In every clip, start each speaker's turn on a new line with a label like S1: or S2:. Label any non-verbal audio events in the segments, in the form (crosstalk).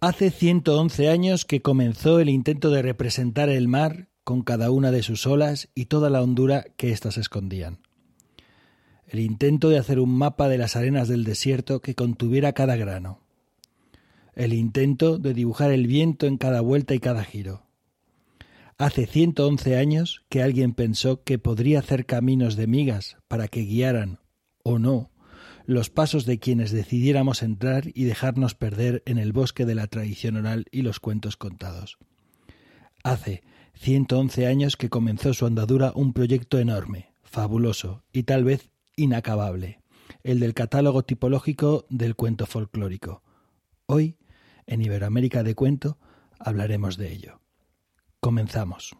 S1: Hace 111 años que comenzó el intento de representar el mar con cada una de sus olas y toda la hondura que éstas escondían. El intento de hacer un mapa de las arenas del desierto que contuviera cada grano. El intento de dibujar el viento en cada vuelta y cada giro. Hace 111 años que alguien pensó que podría hacer caminos de migas para que guiaran, o no, los pasos de quienes decidiéramos entrar y dejarnos perder en el bosque de la tradición oral y los cuentos contados. Hace 111 años que comenzó su andadura un proyecto enorme, fabuloso y tal vez inacabable, el del catálogo tipológico del cuento folclórico. Hoy, en Iberoamérica de Cuento, hablaremos de ello. Comenzamos.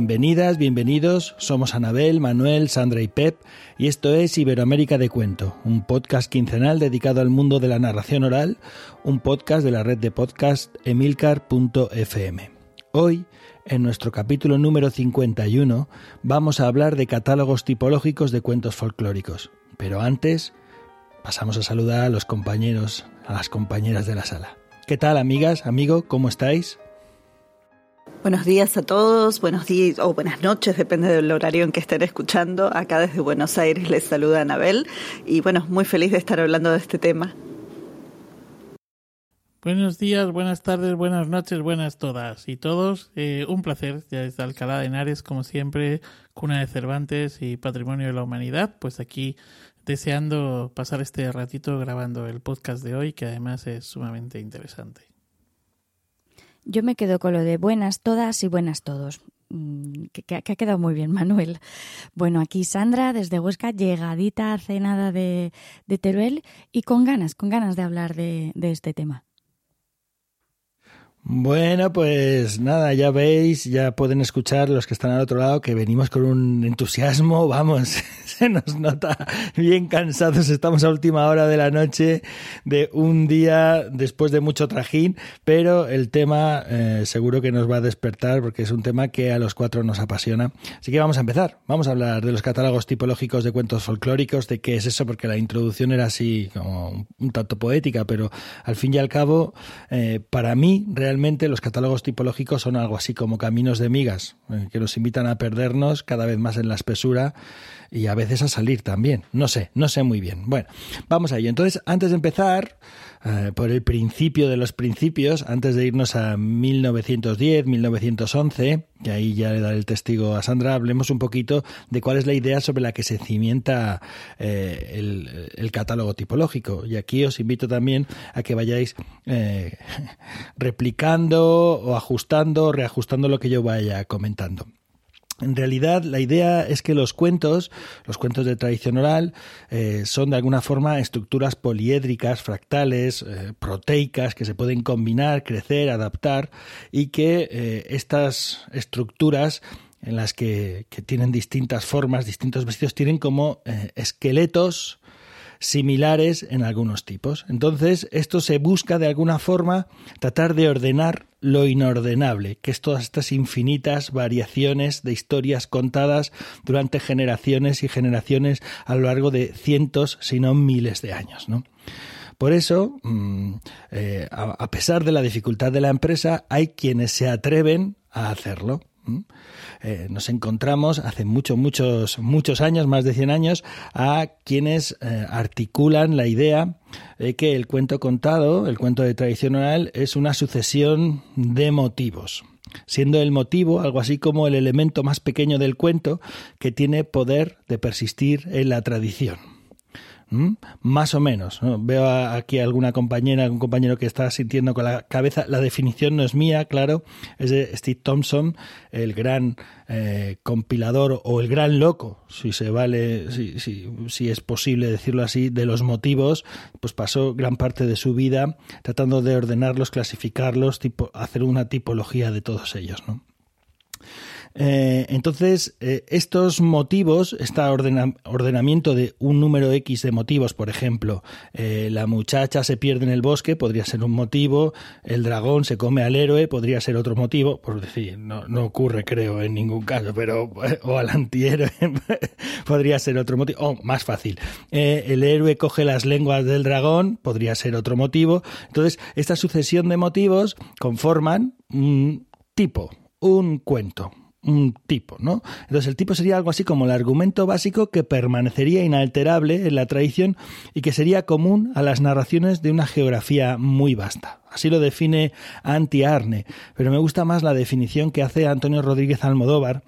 S1: Bienvenidas, bienvenidos, somos Anabel, Manuel, Sandra y Pep y esto es Iberoamérica de Cuento, un podcast quincenal dedicado al mundo de la narración oral, un podcast de la red de podcast emilcar.fm. Hoy, en nuestro capítulo número 51, vamos a hablar de catálogos tipológicos de cuentos folclóricos. Pero antes, pasamos a saludar a los compañeros, a las compañeras de la sala. ¿Qué tal, amigas, amigo? ¿Cómo estáis?
S2: Buenos días a todos, buenos días o buenas noches, depende del horario en que estén escuchando. Acá desde Buenos Aires les saluda Anabel y bueno, muy feliz de estar hablando de este tema.
S3: Buenos días, buenas tardes, buenas noches, buenas todas y todos. Eh, un placer, ya desde Alcalá de Henares, como siempre, cuna de Cervantes y patrimonio de la humanidad, pues aquí deseando pasar este ratito grabando el podcast de hoy, que además es sumamente interesante.
S4: Yo me quedo con lo de buenas todas y buenas todos. Mm, que, ha quedado muy bien, (laughs) Manuel. Bueno, aquí Sandra desde Huesca, llegadita hace nada de, de Teruel y con ganas, con ganas de hablar de este tema.
S1: Bueno, pues nada, ya veis, ya pueden escuchar los que están al otro lado que venimos con un entusiasmo, vamos, (laughs) se nos nota bien cansados, estamos a última hora de la noche de un día después de mucho trajín, pero el tema eh, seguro que nos va a despertar porque es un tema que a los cuatro nos apasiona. Así que vamos a empezar, vamos a hablar de los catálogos tipológicos de cuentos folclóricos, de qué es eso, porque la introducción era así como un tanto poética, pero al fin y al cabo, eh, para mí realmente realmente los catálogos tipológicos son algo así como caminos de migas, eh, que nos invitan a perdernos cada vez más en la espesura y a veces a salir también. No sé, no sé muy bien. Bueno, vamos a ello. Entonces, antes de empezar, eh, por el principio de los principios, antes de irnos a 1910, 1911, que ahí ya le daré el testigo a Sandra, hablemos un poquito de cuál es la idea sobre la que se cimienta eh, el, catálogo tipológico. Y aquí os invito también a que vayáis eh, (laughs) replicando o ajustando o reajustando lo que yo vaya comentando. En realidad, la idea es que los cuentos, los cuentos de tradición oral, eh, son de alguna forma estructuras poliédricas, fractales, eh, proteicas, que se pueden combinar, crecer, adaptar, y que eh, estas estructuras en las que, que, tienen distintas formas, distintos vestidos, tienen como esqueletos similares en algunos tipos. Entonces, esto se busca de alguna forma tratar de ordenar lo inordenable, que es todas estas infinitas variaciones de historias contadas durante generaciones y generaciones a lo largo de cientos, si no miles de años, ¿no? Por eso, mm, eh, a pesar de la dificultad de la empresa, hay quienes se atreven a hacerlo. Eh, nos encontramos hace muchos, muchos, muchos años, más de 100 años, a quienes eh, articulan la idea de que el cuento contado, el cuento de tradición oral, es una sucesión de motivos siendo el motivo algo así como el elemento más pequeño del cuento que tiene poder de persistir en la tradición. Más o menos. Veo aquí alguna compañera, algún compañero que está sintiendo con la cabeza. La definición no es mía, claro, es de Steve Thompson, el gran eh, compilador o el gran loco, si se vale, si, si, es posible decirlo así, de los motivos, pues pasó gran parte de su vida tratando de ordenarlos, clasificarlos, tipo, hacer una tipología de todos ellos. Eh, entonces, eh, estos motivos, este ordenamiento de un número X de motivos, por ejemplo, eh, la muchacha se pierde en el bosque, podría ser un motivo, el dragón se come al héroe, podría ser otro motivo, por decir, no, ocurre creo en ningún caso, pero, (laughs) o al antihéroe, (laughs) podría ser otro motivo, o más fácil, el héroe coge las lenguas del dragón, podría ser otro motivo. Entonces, esta sucesión de motivos conforman un tipo, un cuento un tipo, ¿no? Entonces el tipo sería algo así como el argumento básico que permanecería inalterable en la tradición y que sería común a las narraciones de una geografía muy vasta. Así lo define Anti Arne, pero me gusta más la definición que hace Antonio Rodríguez Almodóvar,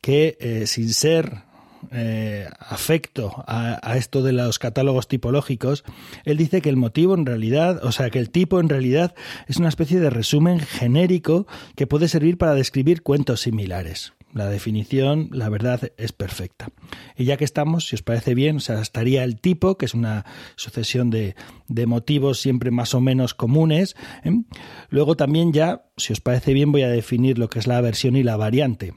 S1: que eh, sin ser eh, afecto a, esto de los catálogos tipológicos, él dice que el motivo en realidad, o sea, que el tipo en realidad es una especie de resumen genérico que puede servir para describir cuentos similares. La definición, la verdad, es perfecta. Y ya que estamos, si os parece bien, o estaría el tipo, que es una sucesión de, de motivos siempre más o menos comunes. ¿eh? Luego también ya, si os parece bien, voy a definir lo que es la versión y la variante.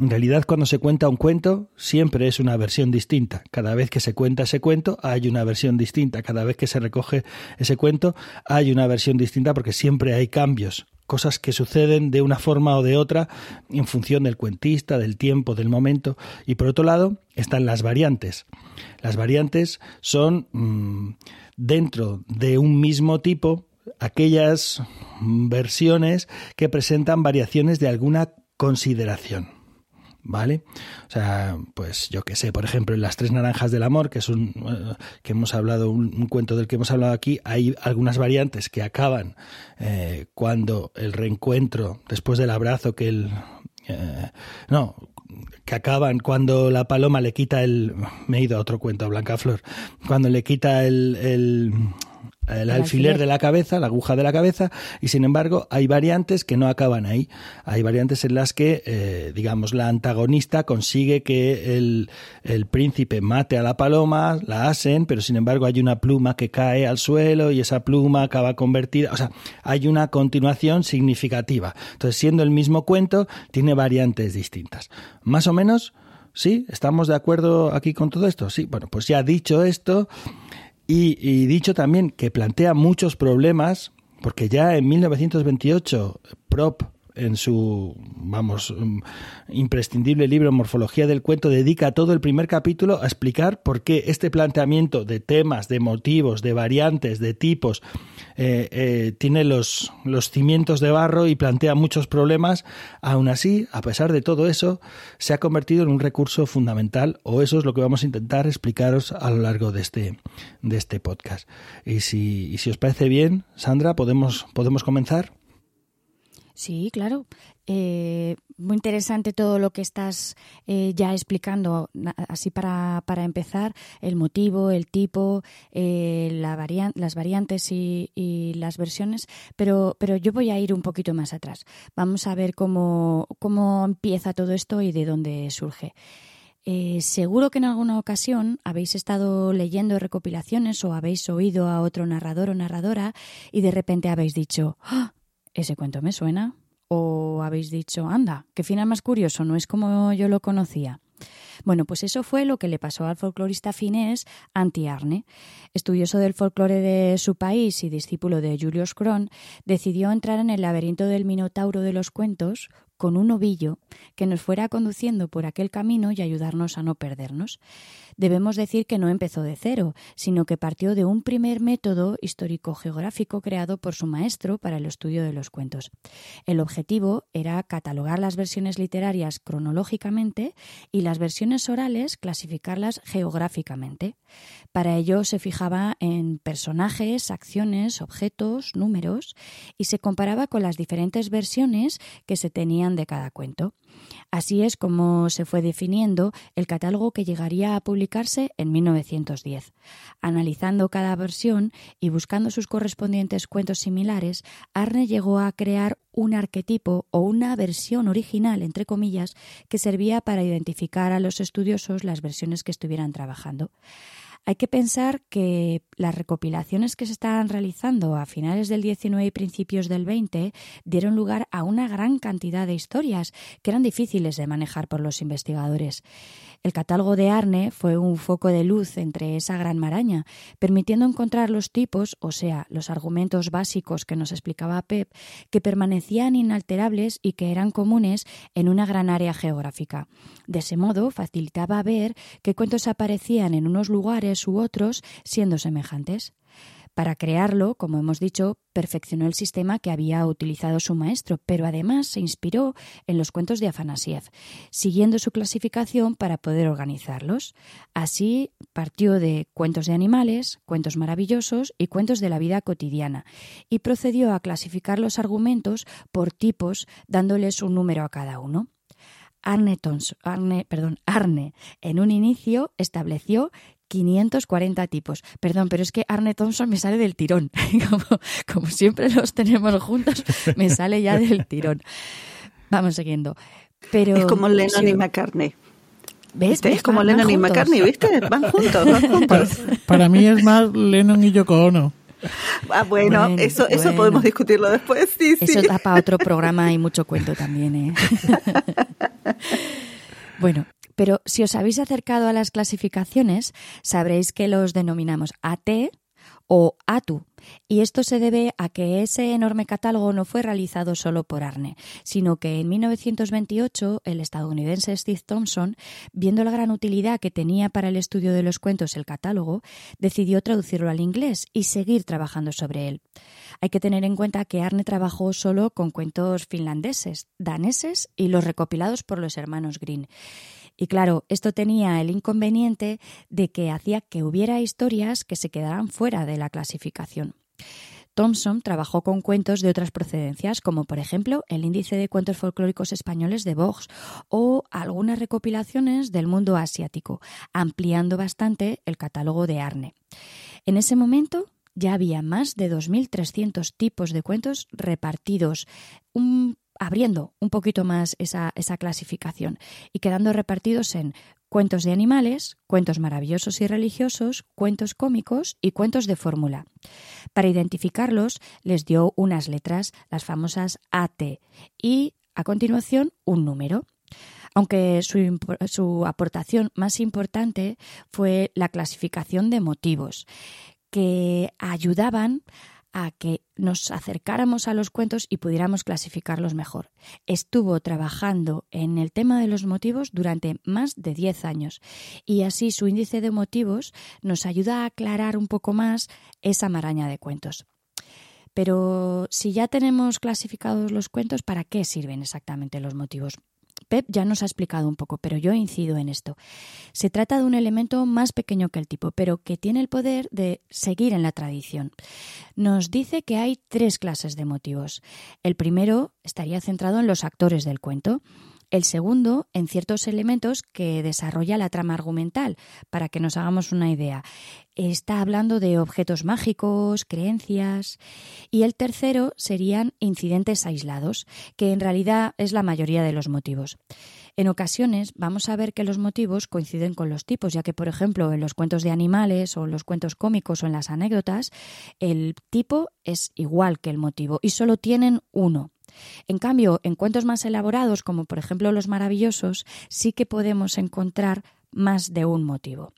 S1: En realidad, cuando se cuenta un cuento, siempre es una versión distinta. Cada vez que se cuenta ese cuento, hay una versión distinta. Cada vez que se recoge ese cuento, hay una versión distinta porque siempre hay cambios, cosas que suceden de una forma o de otra en función del cuentista, del tiempo, del momento. Y por otro lado, están las variantes. Las variantes son mm, dentro de un mismo tipo aquellas versiones que presentan variaciones de alguna consideración. ¿Vale? O sea, pues yo que sé, por ejemplo, en Las Tres Naranjas del Amor, que es un eh, que hemos hablado, un, cuento del que hemos hablado aquí, hay algunas variantes que acaban eh, cuando el reencuentro, después del abrazo que el... Eh, no, que acaban cuando la paloma le quita el... Me he ido a otro cuento, a Blanca Flor. Cuando le quita el, alfiler, de la cabeza, la aguja de la cabeza, y sin embargo hay variantes que no acaban ahí. Hay variantes en las que, eh, digamos, la antagonista consigue que el, el, príncipe mate a la paloma, la asen, pero sin embargo hay una pluma que cae al suelo y esa pluma acaba convertida. O sea, hay una continuación significativa. Entonces, siendo el mismo cuento, tiene variantes distintas. Más o menos. ¿Sí? ¿Estamos de acuerdo aquí con todo esto? Sí, bueno, pues ya dicho esto, y, dicho también que plantea muchos problemas, porque ya en 1928 Prop en su, vamos, mm, imprescindible libro Morfología del Cuento, dedica todo el primer capítulo a explicar por qué este planteamiento de temas, de motivos, de variantes, de tipos, eh, eh, tiene los, los cimientos de barro y plantea muchos problemas. Aún así, a pesar de todo eso, se ha convertido en un recurso fundamental, o eso es lo que vamos a intentar explicaros a lo largo de este, de este podcast. Y si, y si os parece bien, Sandra, ¿podemos, podemos comenzar?
S4: Sí, claro. Eh, muy interesante todo lo que estás eh, ya explicando, así para, para, empezar, el motivo, el tipo, eh, la las variantes y, las versiones, pero, pero yo voy a ir un poquito más atrás. Vamos a ver cómo, cómo empieza todo esto y de dónde surge. seguro que en alguna ocasión habéis estado leyendo recopilaciones o habéis oído a otro narrador o narradora y de repente habéis dicho, ¡Ah! Ese cuento me suena. O habéis dicho, anda, qué final más curioso, no es como yo lo conocía. Bueno, pues eso fue lo que le pasó al folclorista finés Anti-Arne. Estudioso del folclore de su país y discípulo de Julius Kron, decidió entrar en el laberinto del Minotauro de los cuentos con un ovillo que nos fuera conduciendo por aquel camino y ayudarnos a no perdernos debemos decir que no empezó de cero, sino que partió de un primer método histórico-geográfico creado por su maestro para el estudio de los cuentos. El objetivo era catalogar las versiones literarias cronológicamente y las versiones orales clasificarlas geográficamente. Para ello se fijaba en personajes, acciones, objetos, números y se comparaba con las diferentes versiones que se tenían de cada cuento. Así es como se fue definiendo el catálogo que llegaría a en 1910. Analizando cada versión y buscando sus correspondientes cuentos similares, Arne llegó a crear un arquetipo o una versión original, entre comillas, que servía para identificar a los estudiosos las versiones que estuvieran trabajando. Hay que pensar que las recopilaciones que se estaban realizando a finales del XIX y principios del XX dieron lugar a una gran cantidad de historias que eran difíciles de manejar por los investigadores. El catálogo de Arne fue un foco de luz entre esa gran maraña, permitiendo encontrar los tipos, o sea, los argumentos básicos que nos explicaba Pep, que permanecían inalterables y que eran comunes en una gran área geográfica. De ese modo, facilitaba ver qué cuentos aparecían en unos lugares u otros siendo semejantes. Para crearlo, como hemos dicho, perfeccionó el sistema que había utilizado su maestro, pero además se inspiró en los cuentos de Afanasiev, siguiendo su clasificación para poder organizarlos. Así partió de cuentos de animales, cuentos maravillosos y cuentos de la vida cotidiana, y procedió a clasificar los argumentos por tipos, dándoles un número a cada uno. Arne, Arne, perdón, Arne en un inicio estableció 540 tipos. Perdón, pero es que Arne Thompson me sale del tirón. (laughs) como, siempre los tenemos juntos, me sale ya del tirón. Vamos siguiendo. Pero,
S2: es como Lennon y McCartney. ¿Ves? Es como Lennon y McCartney, ¿viste? Van juntos, van (laughs) juntos.
S3: Para, mí es más Lennon y Yoko Ono.
S2: Ah, bueno, eso, eso podemos discutirlo después, sí,
S4: Eso da para otro programa y mucho cuento también, ¿eh? (laughs) bueno, pero si os habéis acercado a las clasificaciones, sabréis que los denominamos AT o ATU. Y esto se debe a que ese enorme catálogo no fue realizado solo por Arne, sino que en 1928 el estadounidense Steve Thompson, viendo la gran utilidad que tenía para el estudio de los cuentos el catálogo, decidió traducirlo al inglés y seguir trabajando sobre él. Hay que tener en cuenta que Arne trabajó solo con cuentos finlandeses, daneses y los recopilados por los hermanos Green. Y claro, esto tenía el inconveniente de que hacía que hubiera historias que se quedaran fuera de la clasificación. Thompson trabajó con cuentos de otras procedencias, como por ejemplo el índice de cuentos folclóricos españoles de Vox o algunas recopilaciones del mundo asiático, ampliando bastante el catálogo de Arne. En ese momento ya había más de 2.300 tipos de cuentos repartidos, un abriendo un poquito más esa, esa clasificación y quedando repartidos en cuentos de animales, cuentos maravillosos y religiosos, cuentos cómicos y cuentos de fórmula. Para identificarlos les dio unas letras, las famosas AT, y a continuación un número. Aunque su, su aportación más importante fue la clasificación de motivos, que ayudaban a que nos acercáramos a los cuentos y pudiéramos clasificarlos mejor. Estuvo trabajando en el tema de los motivos durante más de 10 años y así su índice de motivos nos ayuda a aclarar un poco más esa maraña de cuentos. Pero si ya tenemos clasificados los cuentos, ¿para qué sirven exactamente los motivos? Pep ya nos ha explicado un poco, pero yo incido en esto. Se trata de un elemento más pequeño que el tipo, pero que tiene el poder de seguir en la tradición. Nos dice que hay tres clases de motivos. El primero estaría centrado en los actores del cuento el segundo en ciertos elementos que desarrolla la trama argumental, para que nos hagamos una idea. Está hablando de objetos mágicos, creencias. Y el tercero serían incidentes aislados, que en realidad es la mayoría de los motivos. En ocasiones vamos a ver que los motivos coinciden con los tipos, ya que, por ejemplo, en los cuentos de animales o en los cuentos cómicos o en las anécdotas, el tipo es igual que el motivo y solo tienen uno. En cambio, en cuentos más elaborados, como por ejemplo Los Maravillosos, sí que podemos encontrar más de un motivo.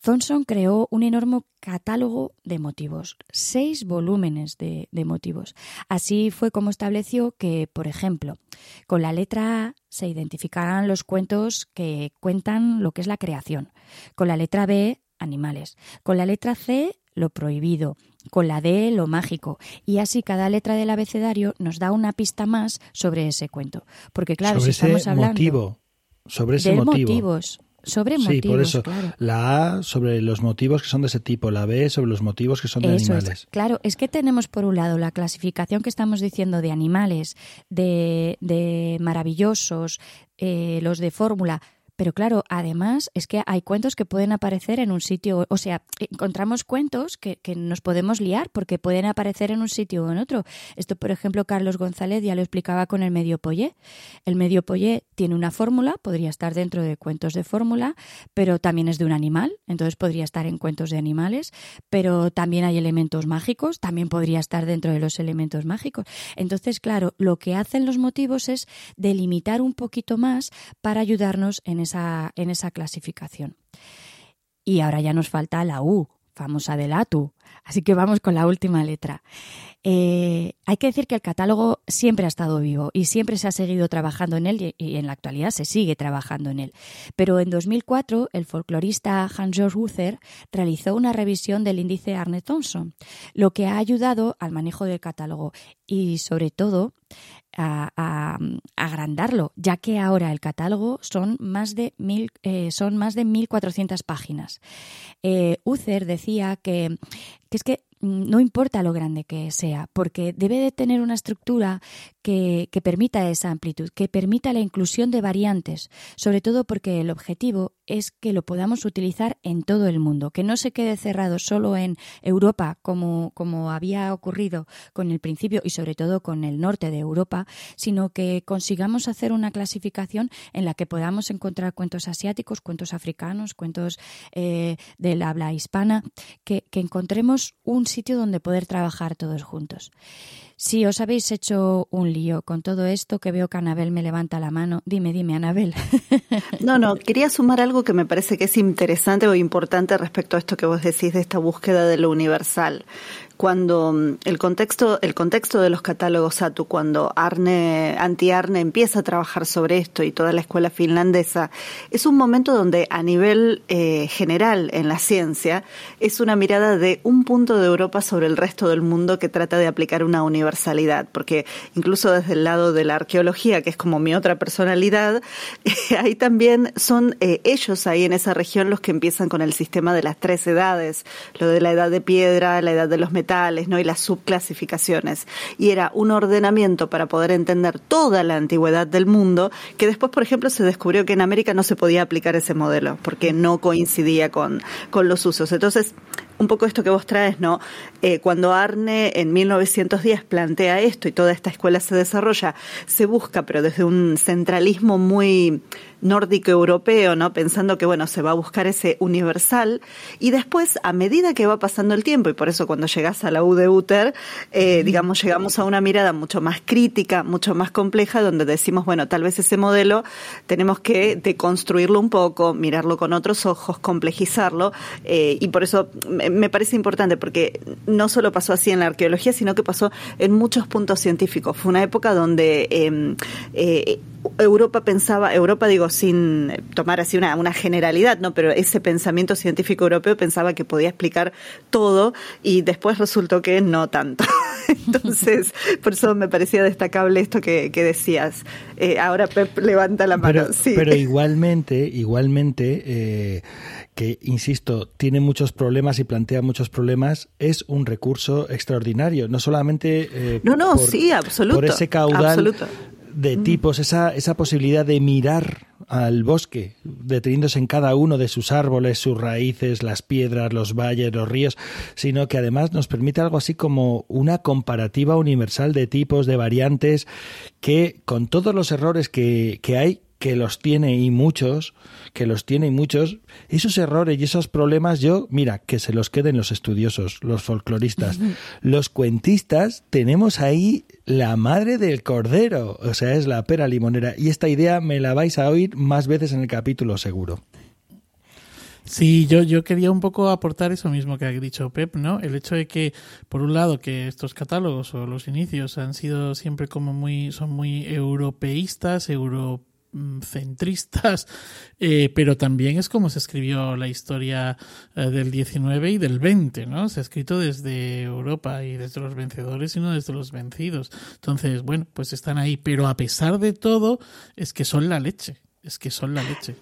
S4: Thompson creó un enorme catálogo de motivos, seis volúmenes de, de, motivos. Así fue como estableció que, por ejemplo, con la letra A se identificarán los cuentos que cuentan lo que es la creación, con la letra B, animales, con la letra C, lo prohibido, con la D lo mágico, y así cada letra del abecedario nos da una pista más sobre ese cuento. Porque claro, si estamos hablando...
S1: Motivo. sobre ese motivo.
S4: motivos. Sobre
S1: sí,
S4: motivos,
S1: por eso.
S4: claro.
S1: La A sobre los motivos que son de ese tipo, la B sobre los motivos que son de
S4: Eso es.
S1: animales.
S4: Claro, es que tenemos por un lado la clasificación que estamos diciendo de animales, de, de maravillosos, eh, los de fórmula. Pero claro, además es que hay cuentos que pueden aparecer en un sitio, o sea, encontramos cuentos que, que, nos podemos liar porque pueden aparecer en un sitio o en otro. Esto, por ejemplo, Carlos González ya lo explicaba con el medio pollé. El medio pollé tiene una fórmula, podría estar dentro de cuentos de fórmula, pero también es de un animal, entonces podría estar en cuentos de animales, pero también hay elementos mágicos, también podría estar dentro de los elementos mágicos. Entonces, claro, lo que hacen los motivos es delimitar un poquito más para ayudarnos en en esa clasificación. Y ahora ya nos falta la U, famosa de la TU. Así que vamos con la última letra. Eh, hay que decir que el catálogo siempre ha estado vivo y siempre se ha seguido trabajando en él y, en la actualidad se sigue trabajando en él. Pero en 2004 el folclorista Hans-Georg Uther realizó una revisión del índice Arne Thompson, lo que ha ayudado al manejo del catálogo y sobre todo a, agrandarlo, ya que ahora el catálogo son más de mil, eh, son más de 1.400 páginas. Eh, Uther decía que, que es que no importa lo grande que sea, porque debe de tener una estructura que, permita esa amplitud, que permita la inclusión de variantes, sobre todo porque el objetivo es que lo podamos utilizar en todo el mundo, que no se quede cerrado solo en Europa, como, como había ocurrido con el principio y sobre todo con el norte de Europa, sino que consigamos hacer una clasificación en la que podamos encontrar cuentos asiáticos, cuentos africanos, cuentos eh, del habla hispana, que, que encontremos un sitio donde poder trabajar todos juntos. Si os habéis hecho un lío con todo esto, que veo que Anabel me levanta la mano, dime, dime, Anabel. (laughs)
S2: No, no, quería sumar algo que me parece que es interesante o importante respecto a esto que vos decís de esta búsqueda de lo universal cuando el contexto, el contexto de los catálogos ATU, cuando Arne, Anti-Arne empieza a trabajar sobre esto y toda la escuela finlandesa, es un momento donde a nivel eh, general en la ciencia es una mirada de un punto de Europa sobre el resto del mundo que trata de aplicar una universalidad, porque incluso desde el lado de la arqueología, que es como mi otra personalidad, (laughs) ahí también son eh, ellos ahí en esa región los que empiezan con el sistema de las tres edades, lo de la edad de piedra, la edad de los metales, ¿no? y las subclasificaciones. Y era un ordenamiento para poder entender toda la antigüedad del mundo, que después, por ejemplo, se descubrió que en América no se podía aplicar ese modelo, porque no coincidía con, con los usos. Entonces, un poco esto que vos traes, ¿no? Eh, cuando Arne en 1910 plantea esto y toda esta escuela se desarrolla, se busca, pero desde un centralismo muy nórdico europeo, ¿no? Pensando que, bueno, se va a buscar ese universal. Y después, a medida que va pasando el tiempo, y por eso cuando llegas a la U de Uther, eh, digamos, llegamos a una mirada mucho más crítica, mucho más compleja, donde decimos, bueno, tal vez ese modelo tenemos que deconstruirlo un poco, mirarlo con otros ojos, complejizarlo, eh, y por eso me parece importante porque no solo pasó así en la arqueología, sino que pasó en muchos puntos científicos. Fue una época donde eh, eh, Europa pensaba, Europa digo sin tomar así una, una generalidad, no, pero ese pensamiento científico europeo pensaba que podía explicar todo y después resultó que no tanto. (laughs) Entonces, por eso me parecía destacable esto que, que decías. Eh, ahora Pep levanta la mano.
S1: Pero,
S2: sí.
S1: pero (laughs) igualmente, igualmente, eh, que insisto, tiene muchos problemas y plantea muchos problemas, es un recurso extraordinario. No solamente
S2: eh, no, no, por, sí, absoluto,
S1: por ese caudal
S2: absoluto.
S1: de tipos, esa, esa posibilidad de mirar al bosque, deteniéndose en cada uno de sus árboles, sus raíces, las piedras, los valles, los ríos, sino que además nos permite algo así como una comparativa universal de tipos, de variantes, que con todos los errores que, que hay, que los tiene y muchos, que los tiene y muchos, esos errores y esos problemas yo, mira, que se los queden los estudiosos, los folcloristas. Los cuentistas tenemos ahí la madre del cordero, o sea, es la pera limonera. Y esta idea me la vais a oír más veces en el capítulo seguro.
S3: Sí, yo, yo quería un poco aportar eso mismo que ha dicho Pep, ¿no? El hecho de que, por un lado, que estos catálogos o los inicios han sido siempre como muy, son muy europeístas, euro centristas, (laughs) eh, pero también es como se escribió la historia eh, del 19 y del 20, ¿no? Se ha escrito desde Europa y desde los vencedores y no desde los vencidos. Entonces, bueno, pues están ahí, pero a pesar de todo, es que son la leche es que son la leche.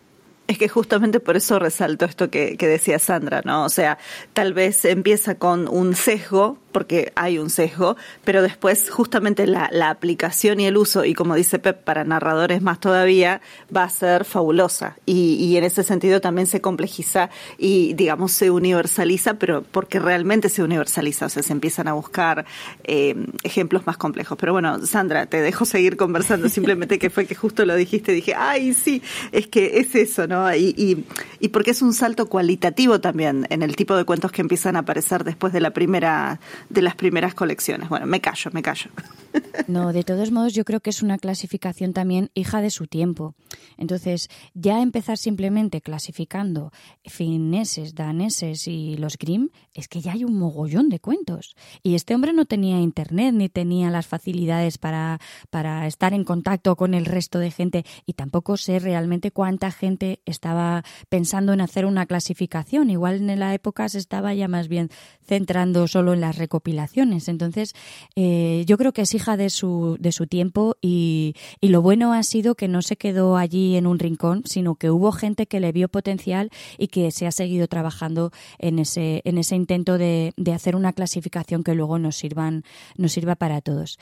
S2: Es que justamente por eso resalto esto que, que, decía Sandra, ¿no? O sea, tal vez empieza con un sesgo porque hay un sesgo, pero después justamente la, aplicación y el uso, y como dice Pep, para narradores más todavía, va a ser fabulosa. Y, y en ese sentido también se complejiza y, digamos, se universaliza, pero porque realmente se universaliza, o sea, se empiezan a buscar eh, ejemplos más complejos. Pero bueno, Sandra, te dejo seguir conversando, simplemente que fue que justo lo dijiste, dije, ay, sí, es que es eso, ¿no? Y, y, y porque es un salto cualitativo también en el tipo de cuentos que empiezan a aparecer después de la primera de las primeras colecciones. Bueno, me callo, me callo. (laughs)
S4: No, de todos modos yo creo que es una clasificación también hija de su tiempo. Entonces, ya empezar simplemente clasificando fineses, daneses y los Grimm, es que ya hay un mogollón de cuentos. Y este hombre no tenía internet ni tenía las facilidades para, para estar en contacto con el resto de gente y tampoco sé realmente cuánta gente estaba pensando en hacer una clasificación. Igual en la época se estaba ya más bien centrando solo en las recopilaciones. Entonces, eh, yo creo que es hija de su, de su tiempo y, y, lo bueno ha sido que no se quedó allí en un rincón, sino que hubo gente que le vio potencial y que se ha seguido trabajando en ese, en ese intento de, de hacer una clasificación que luego nos, sirvan, nos sirva para todos.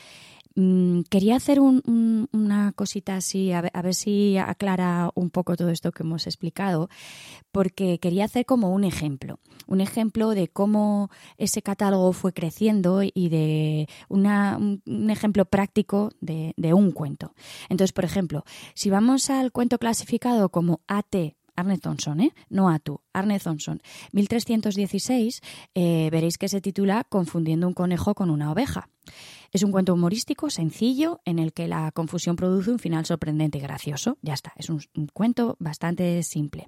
S4: Mm, quería hacer un, un, una cosita así, a ver, a ver, si aclara un poco todo esto que hemos explicado, porque quería hacer como un ejemplo, un ejemplo de cómo ese catálogo fue creciendo y de un, ejemplo práctico de, un cuento. Entonces, por ejemplo, si vamos al cuento clasificado como AT Arne Thompson, ¿eh? no Atu, Arne Thompson, 1316, eh, veréis que se titula Confundiendo un conejo con una oveja. Es un cuento humorístico, sencillo, en el que la confusión produce un final sorprendente y gracioso. Ya está, es un, cuento bastante simple.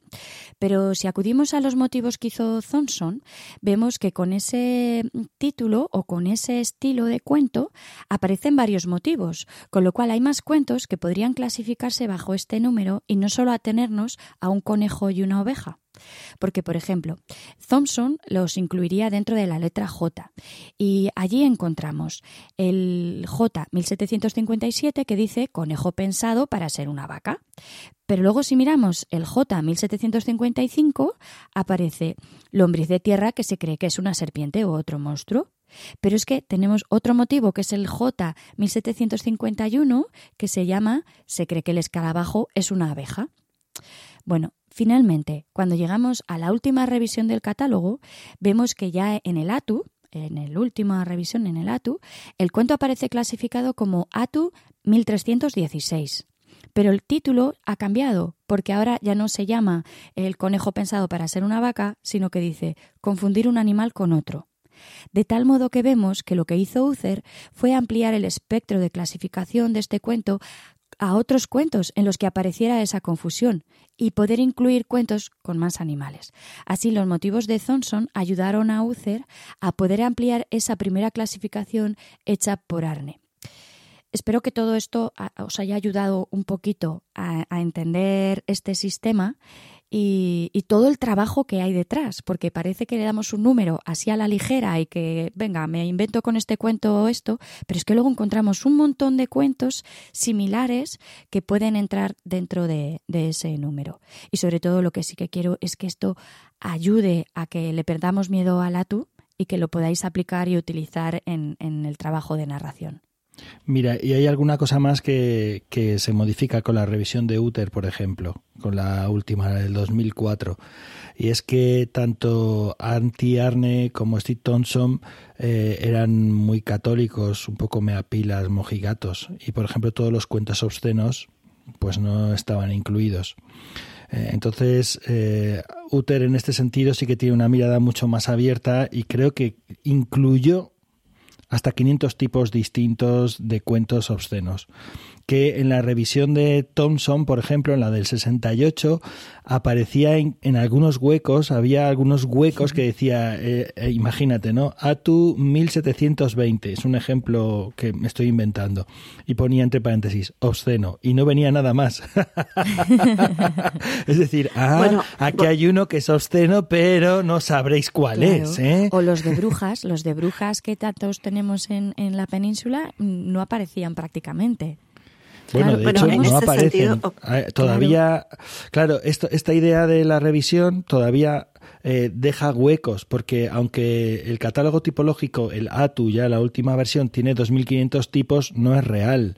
S4: Pero si acudimos a los motivos que hizo Thompson, vemos que con ese título o con ese estilo de cuento aparecen varios motivos, con lo cual hay más cuentos que podrían clasificarse bajo este número y no solo atenernos a un conejo y una oveja. Porque, por ejemplo, Thompson los incluiría dentro de la letra J. Y allí encontramos el J 1757 que dice conejo pensado para ser una vaca. Pero luego si miramos el J 1755 aparece lombriz de tierra que se cree que es una serpiente o otro monstruo. Pero es que tenemos otro motivo que es el J 1751 que se llama se cree que el escarabajo es una abeja. Bueno, finalmente, cuando llegamos a la última revisión del catálogo, vemos que ya en el ATU, en la última revisión en el ATU, el cuento aparece clasificado como ATU 1316. Pero el título ha cambiado, porque ahora ya no se llama el conejo pensado para ser una vaca, sino que dice confundir un animal con otro. De tal modo que vemos que lo que hizo Uther fue ampliar el espectro de clasificación de este cuento a otros cuentos en los que apareciera esa confusión y poder incluir cuentos con más animales. Así, los motivos de Thompson ayudaron a Uther a poder ampliar esa primera clasificación hecha por Arne. Espero que todo esto os haya ayudado un poquito a, a entender este sistema y, y, todo el trabajo que hay detrás, porque parece que le damos un número así a la ligera y que, venga, me invento con este cuento esto, pero es que luego encontramos un montón de cuentos similares que pueden entrar dentro de, de ese número. Y sobre todo lo que sí que quiero es que esto ayude a que le perdamos miedo al ATU y que lo podáis aplicar y utilizar en, en el trabajo de narración.
S1: Mira, y hay alguna cosa más que, que, se modifica con la revisión de Uther, por ejemplo, con la última, la del 2004. Y es que tanto Anti Arne como Steve Thompson eh, eran muy católicos, un poco meapilas, mojigatos. Y, por ejemplo, todos los cuentos obscenos pues no estaban incluidos. Eh, entonces, eh, Uther en este sentido sí que tiene una mirada mucho más abierta y creo que incluyó hasta 500 tipos distintos de cuentos obscenos. Que en la revisión de Thompson, por ejemplo, en la del 68, aparecía en, en algunos huecos, había algunos huecos que decía, eh, eh, imagínate, ¿no? Atu 1720, es un ejemplo que me estoy inventando. Y ponía entre paréntesis, obsceno, y no venía nada más. (laughs) es decir, ah, bueno, aquí hay uno que es obsceno, pero no sabréis cuál
S4: claro.
S1: es. ¿eh?
S4: O los de brujas, los de brujas que tantos tenemos en, en la península, no aparecían prácticamente.
S1: Bueno, de hecho, no aparecen. todavía, claro, esto, esta idea de la revisión todavía eh, deja huecos, porque aunque el catálogo tipológico, el ATU, ya la última versión, tiene 2.500 tipos, no es real,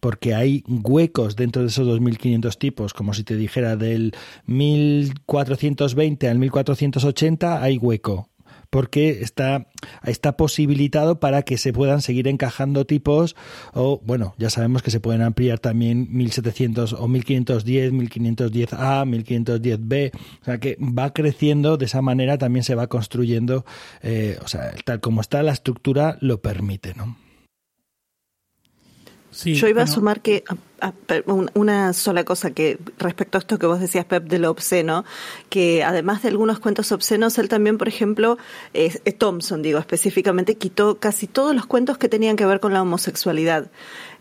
S1: porque hay huecos dentro de esos 2.500 tipos, como si te dijera del 1420 al 1480 hay hueco porque está, está posibilitado para que se puedan seguir encajando tipos o, bueno, ya sabemos que se pueden ampliar también 1700 o 1510, 1510A, 1510B, o sea que va creciendo, de esa manera también se va construyendo, eh, o sea, tal como está la estructura lo permite, ¿no?
S2: Yo iba a sumar que una sola cosa que respecto a esto que vos decías, Pep, de lo obsceno, que además de algunos cuentos obscenos, él también, por ejemplo, Thompson, digo, específicamente, quitó casi todos los cuentos que tenían que ver con la homosexualidad.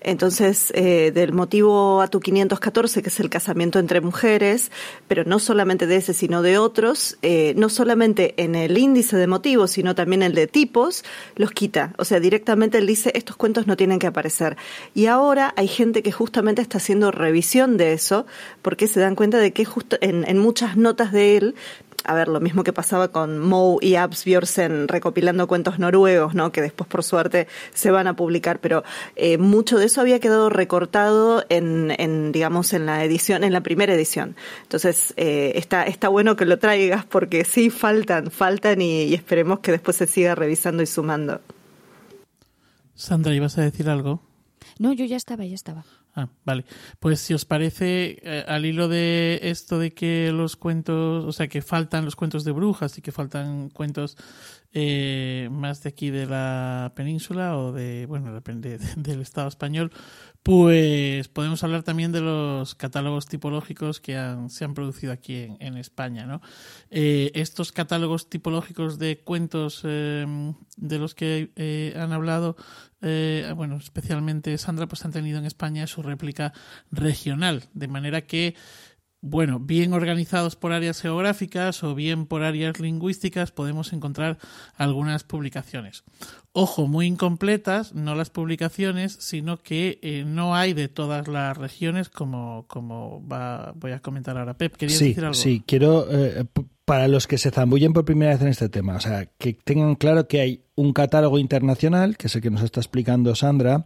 S2: Entonces, eh, del motivo ATU 514, que es el casamiento entre mujeres, pero no solamente de ese, sino de otros, eh, no solamente en el índice de motivos, sino también el de tipos, los quita. O sea, directamente él dice, estos cuentos no tienen que aparecer. Y ahora hay gente que justamente está haciendo revisión de eso, porque se dan cuenta de que justo en, en muchas notas de él a ver, lo mismo que pasaba con Moe y Abs Björsen recopilando cuentos noruegos, ¿no? Que después, por suerte, se van a publicar, pero eh, mucho de eso había quedado recortado en, en, digamos, en la edición, en la primera edición. Entonces, eh, está, está bueno que lo traigas porque sí faltan, faltan y, esperemos que después se siga revisando y sumando.
S3: Sandra, ¿ibas a decir algo?
S4: No, yo ya estaba, ya estaba.
S3: Ah, vale. Pues si os parece, eh, al hilo de esto de que los cuentos, o sea, que faltan los cuentos de brujas y que faltan cuentos eh, más de aquí de la península o de, bueno, depende del Estado español, pues podemos hablar también de los catálogos tipológicos que se han producido aquí en, España, ¿no? Eh, estos catálogos tipológicos de cuentos de los que han hablado eh, bueno, especialmente Sandra, pues han tenido en España su réplica regional, de manera que, bueno, bien organizados por áreas geográficas o bien por áreas lingüísticas, podemos encontrar algunas publicaciones. Ojo, muy incompletas, no las publicaciones, sino que eh, no hay de todas las regiones, como, como va, voy a comentar ahora. Pep, ¿querías decir algo?
S1: Sí, quiero eh, para los que se zambullen por primera vez en este tema, o sea, que tengan claro que hay un catálogo internacional, que es el que nos está explicando Sandra,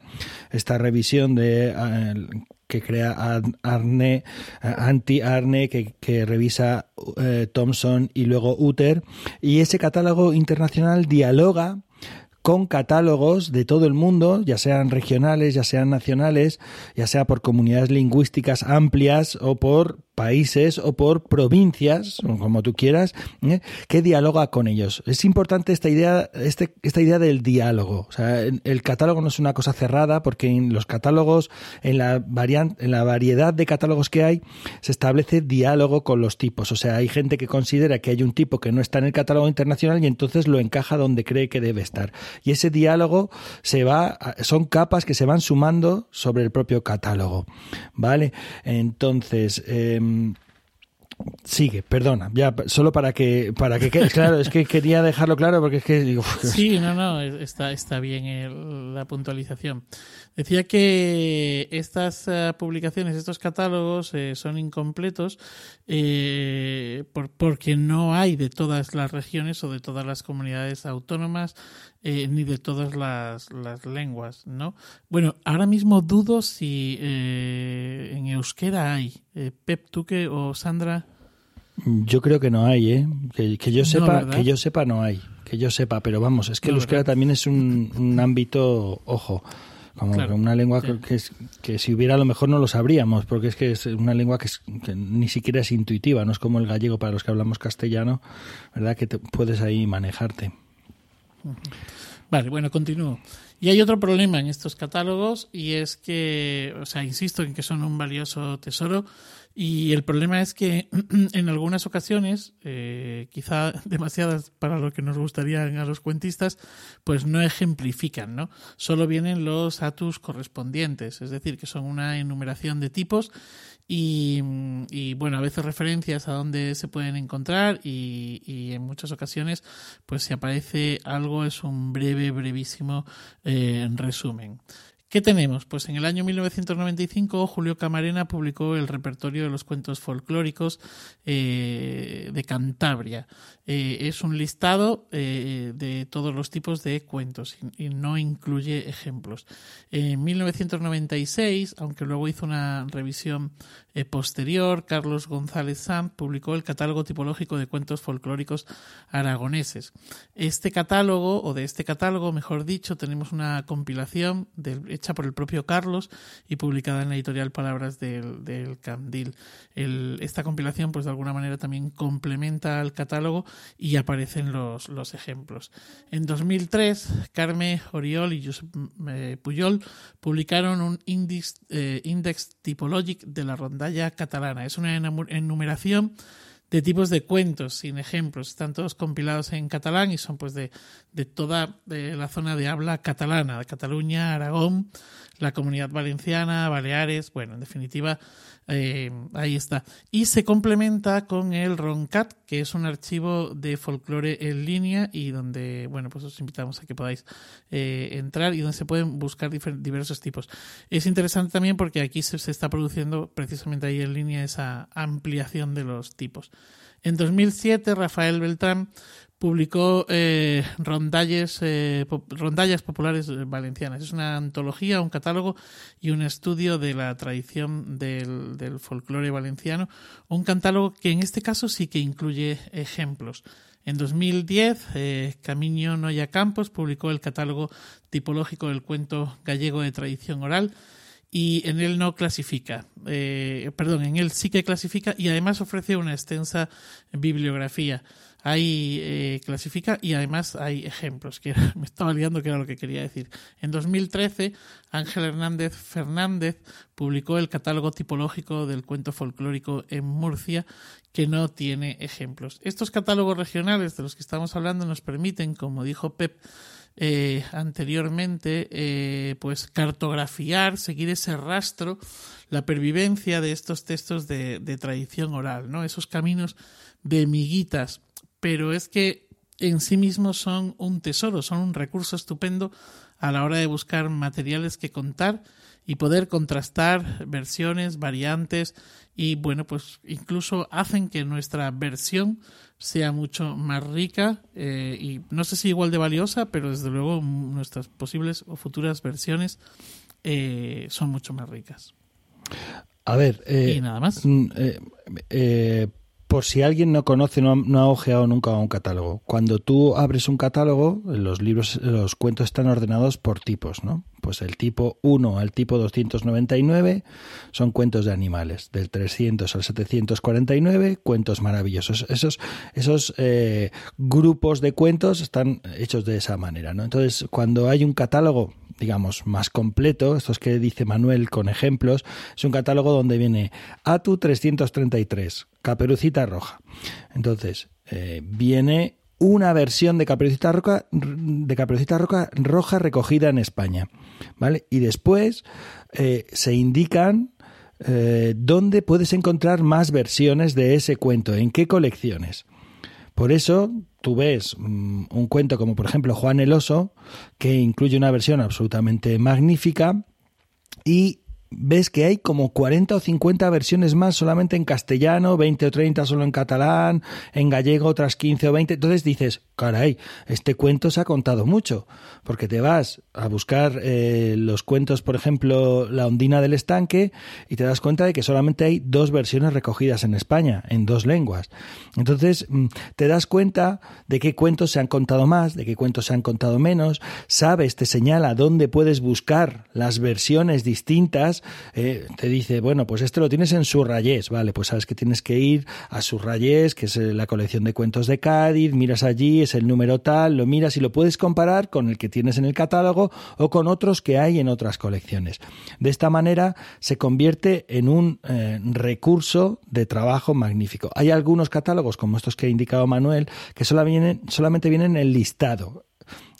S1: esta revisión de eh, que crea Arne, eh, Anti-Arne, que, revisa eh, Thomson y luego Uter, y ese catálogo internacional dialoga con catálogos de todo el mundo, ya sean regionales, ya sean nacionales, ya sea por comunidades lingüísticas amplias o por países o por provincias, como tú quieras, ¿eh? que dialoga con ellos. Es importante esta idea, este, esta idea del diálogo. El catálogo no es una cosa cerrada porque en los catálogos, en la, en la variedad de catálogos que hay, se establece diálogo con los tipos. O sea, hay gente que considera que hay un tipo que no está en el catálogo internacional y entonces lo encaja donde cree que debe estar. Y ese diálogo se va, son capas que se van sumando sobre el propio catálogo. ¿Vale? Entonces, eh, Em, sigue, perdona, ya solo para que para que claro, es que quería dejarlo claro porque es que (laughs)
S3: sí, no, no, está está bien la puntualización. Decía que estas eh, publicaciones, estos catálogos eh, son incompletos eh, porque no hay de todas las regiones o de todas las comunidades autónomas ni de todas las, las, lenguas, ¿no? Bueno, ahora mismo dudo si en euskera hay. Pep, tú que o Sandra.
S1: Yo creo que no hay, ¿eh? Que, yo sepa, que yo sepa no hay, que yo sepa, pero vamos, es que el euskera también es un, un ámbito, ojo, como una lengua que, que, si hubiera a lo mejor no lo sabríamos, porque es que es una lengua que, ni siquiera es intuitiva, no es como el gallego para los que hablamos castellano, ¿verdad? Que te, puedes ahí manejarte.
S3: Vale, bueno, continúo. Y hay otro problema en estos catálogos y es que, o sea, insisto en que son un valioso tesoro y el problema es que (clears throat) en algunas ocasiones, eh, quizá (laughs) demasiadas para lo que nos gustaría a los cuentistas, pues no ejemplifican, ¿no? Solo vienen los atus correspondientes, es decir, que son una enumeración de tipos y, y, bueno, a veces referencias a dónde se pueden encontrar y, y, en muchas ocasiones, pues si aparece algo es un breve, brevísimo eh, resumen. ¿Qué tenemos? Pues en el año 1995 Julio Camarena publicó el repertorio de los cuentos folclóricos eh, de Cantabria. Eh, es un listado eh, de todos los tipos de cuentos y, no incluye ejemplos. En 1996, aunque luego hizo una revisión posterior, Carlos González Sanz publicó el catálogo tipológico de cuentos folclóricos aragoneses. Este catálogo, o de este catálogo, mejor dicho, tenemos una compilación hecha por el propio Carlos y publicada en la editorial Palabras del, del Candil. esta compilación, pues de alguna manera también complementa al catálogo y aparecen los, los ejemplos. En 2003, Carme Oriol y Josep eh, Puyol publicaron un Index, eh, Index Typologic de la catalana. Es una enumeración de tipos de cuentos sin ejemplos. Están todos compilados en catalán y son pues de, de toda la zona de habla catalana, de Cataluña, Aragón, la comunidad valenciana, Baleares, bueno, en definitiva, eh, ahí está. Y se complementa con el RONCAT, que es un archivo de folclore en línea y donde, bueno, pues os invitamos a que podáis eh, entrar y donde se pueden buscar diversos tipos. Es interesante también porque aquí se, se está produciendo precisamente ahí en línea esa ampliación de los tipos. En 2007, Rafael Beltrán publicó eh, rondalles, eh, rondallas populares valencianas. Es una antología, un catálogo y un estudio de la tradición del, del folclore valenciano. Un catálogo que en este caso sí que incluye ejemplos. En 2010, eh, Camino Noya Campos publicó el catálogo tipológico del cuento gallego de tradición oral y en él no clasifica, eh, perdón, en él sí que clasifica y además ofrece una extensa bibliografía. Ahí eh, clasifica y además hay ejemplos, que (laughs) me estaba liando que era lo que quería decir. En 2013, Ángel Hernández Fernández publicó el catálogo tipológico del cuento folclórico en Murcia, que no tiene ejemplos. Estos catálogos regionales de los que estamos hablando nos permiten, como dijo Pep, eh, anteriormente, eh, pues cartografiar, seguir ese rastro, la pervivencia de estos textos de, de tradición oral, ¿no? Esos caminos de miguitas pero es que en sí mismos son un tesoro, son un recurso estupendo a la hora de buscar materiales que contar y poder contrastar versiones, variantes y bueno, pues incluso hacen que nuestra versión sea mucho más rica eh, y no sé si igual de valiosa, pero desde luego nuestras posibles o futuras versiones eh, son mucho más ricas.
S1: A ver,
S3: eh, y nada más.
S1: Por si alguien no conoce, no ha, ojeado nunca un catálogo. Cuando tú abres un catálogo, los libros, los cuentos están ordenados por tipos, ¿no? Pues el tipo 1 al tipo 299 son cuentos de animales. Del 300 al 749, cuentos maravillosos. Esos, esos eh, grupos de cuentos están hechos de esa manera, ¿no? Entonces, cuando hay un catálogo, digamos, más completo, estos que dice Manuel con ejemplos, es un catálogo donde viene ATU 333, Caperucita Roja. Entonces, eh, viene una versión de Caperucita Roja, de Caperucita Roja, Roja recogida en España. ¿Vale? Y después eh, se indican eh, dónde puedes encontrar más versiones de ese cuento, en qué colecciones. Por eso tú ves mm, un cuento como por ejemplo Juan el Oso, que incluye una versión absolutamente magnífica y ves que hay como 40 o 50 versiones más solamente en castellano, 20 o 30 solo en catalán, en gallego otras 15 o 20. Entonces dices, caray, este cuento se ha contado mucho, porque te vas a buscar eh, los cuentos, por ejemplo, La ondina del estanque, y te das cuenta de que solamente hay dos versiones recogidas en España, en dos lenguas. Entonces mm, te das cuenta de qué cuentos se han contado más, de qué cuentos se han contado menos, sabes, te señala dónde puedes buscar las versiones distintas, eh, te dice, bueno, pues este lo tienes en Surrayés, vale, pues sabes que tienes que ir a Surrayés, que es eh, la colección de cuentos de Cádiz, miras allí, es el número tal, lo miras y lo puedes comparar con el que tienes en el catálogo o con otros que hay en otras colecciones. De esta manera se convierte en un eh, recurso de trabajo magnífico. Hay algunos catálogos, como estos que ha indicado Manuel, que solamente vienen en el listado.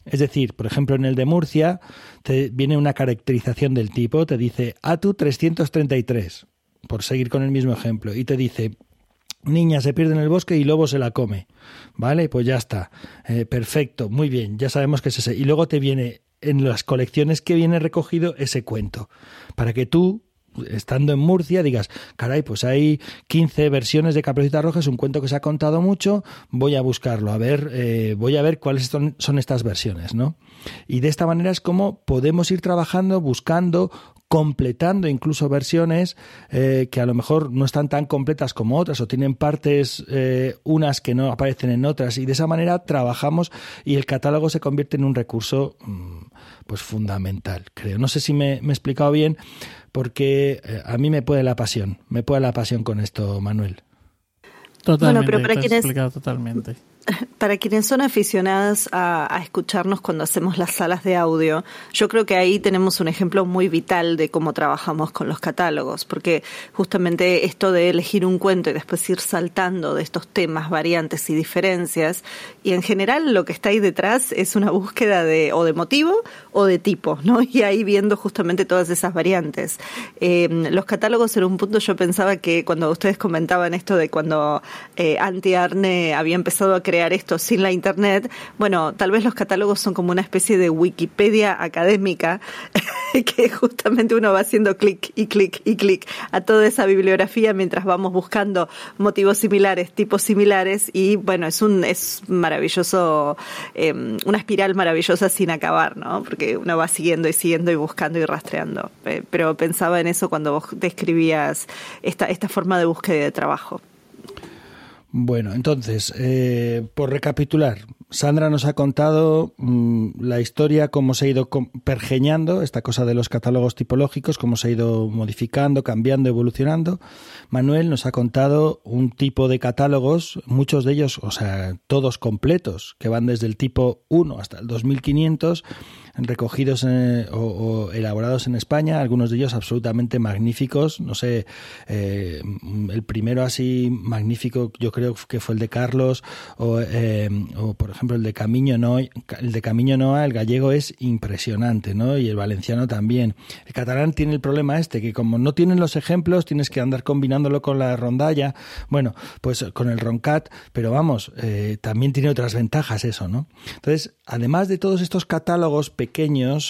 S1: Es decir, por ejemplo, en el de Murcia te viene una caracterización del tipo, te dice ATU 333, por seguir con el mismo ejemplo, y te dice niña se pierde en el bosque y lobo se la come. ¿Vale? Pues ya está. Eh, perfecto, muy bien, ya sabemos que es ese. Y luego te viene en las colecciones que viene recogido ese cuento, para que tú estando en Murcia digas, caray, pues hay 15 versiones de Caperucita Roja, es un cuento que se ha contado mucho, voy a buscarlo, a ver, eh, voy a ver cuáles son, son, estas versiones, ¿no? Y de esta manera es como podemos ir trabajando, buscando, completando incluso versiones eh, que a lo mejor no están tan completas como otras o tienen partes eh, unas que no aparecen en otras. Y de esa manera trabajamos y el catálogo se convierte en un recurso mm, pues fundamental creo. No sé si me, me he explicado bien porque eh, a mí me puede la pasión me puede la pasión con esto Manuel.
S3: Totalmente bueno, pero para explicado totalmente (laughs)
S2: para quienes son aficionadas a, escucharnos cuando hacemos las salas de audio, yo creo que ahí tenemos un ejemplo muy vital de cómo trabajamos con los catálogos, porque justamente esto de elegir un cuento y después ir saltando de estos temas, variantes y diferencias, y en general lo que está ahí detrás es una búsqueda de o de motivo o de tipo, ¿no? (laughs) Y ahí viendo justamente todas esas variantes. Eh, los catálogos en un punto yo pensaba que cuando ustedes comentaban esto de cuando eh, Anti Arne había empezado a crear esto sin la Internet, bueno, tal vez los catálogos son como una especie de Wikipedia académica, (laughs) que justamente uno va haciendo clic y clic y clic a toda esa bibliografía mientras vamos buscando motivos similares, tipos similares, y bueno, es un es maravilloso, em, una espiral maravillosa sin acabar, ¿no? Porque uno va siguiendo y siguiendo y buscando y rastreando. Eh, pero pensaba en eso cuando vos describías esta, esta forma de búsqueda de trabajo.
S1: Bueno, entonces, eh, por recapitular, Sandra nos ha contado mm, la historia, cómo se ha ido pergeñando, esta cosa de los catálogos tipológicos, cómo se ha ido modificando, cambiando, evolucionando. Manuel nos ha contado un tipo de catálogos, muchos de ellos, o sea, todos completos, que van desde el tipo 1 hasta el 2500 recogidos o, elaborados en España, algunos de ellos absolutamente magníficos. No sé, eh, el primero así magnífico yo creo que fue el de Carlos o, eh, por ejemplo el de Camino Noa, el de Camino Noa, el gallego es impresionante, ¿no? Y el valenciano también. El catalán tiene el problema este que como no tienen los ejemplos tienes que andar combinándolo con la rondalla, bueno, pues con el roncat, pero vamos, eh, también tiene otras ventajas eso, ¿no? Entonces, además de todos estos catálogos pequeños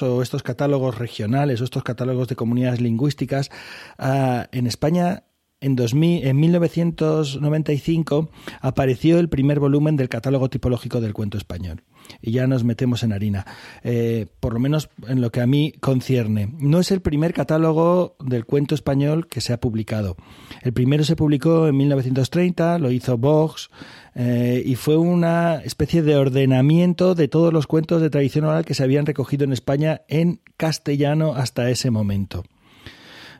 S1: o estos catálogos regionales o estos catálogos de comunidades lingüísticas, ah, en España en, 2000, en 1995 apareció el primer volumen del catálogo tipológico del cuento español. Y ya nos metemos en harina, eh, por lo menos en lo que a mí concierne. No es el primer catálogo del cuento español que se ha publicado. El primero se publicó en 1930, lo hizo Vox, eh, y fue una especie de ordenamiento de todos los cuentos de tradición oral que se habían recogido en España en castellano hasta ese momento.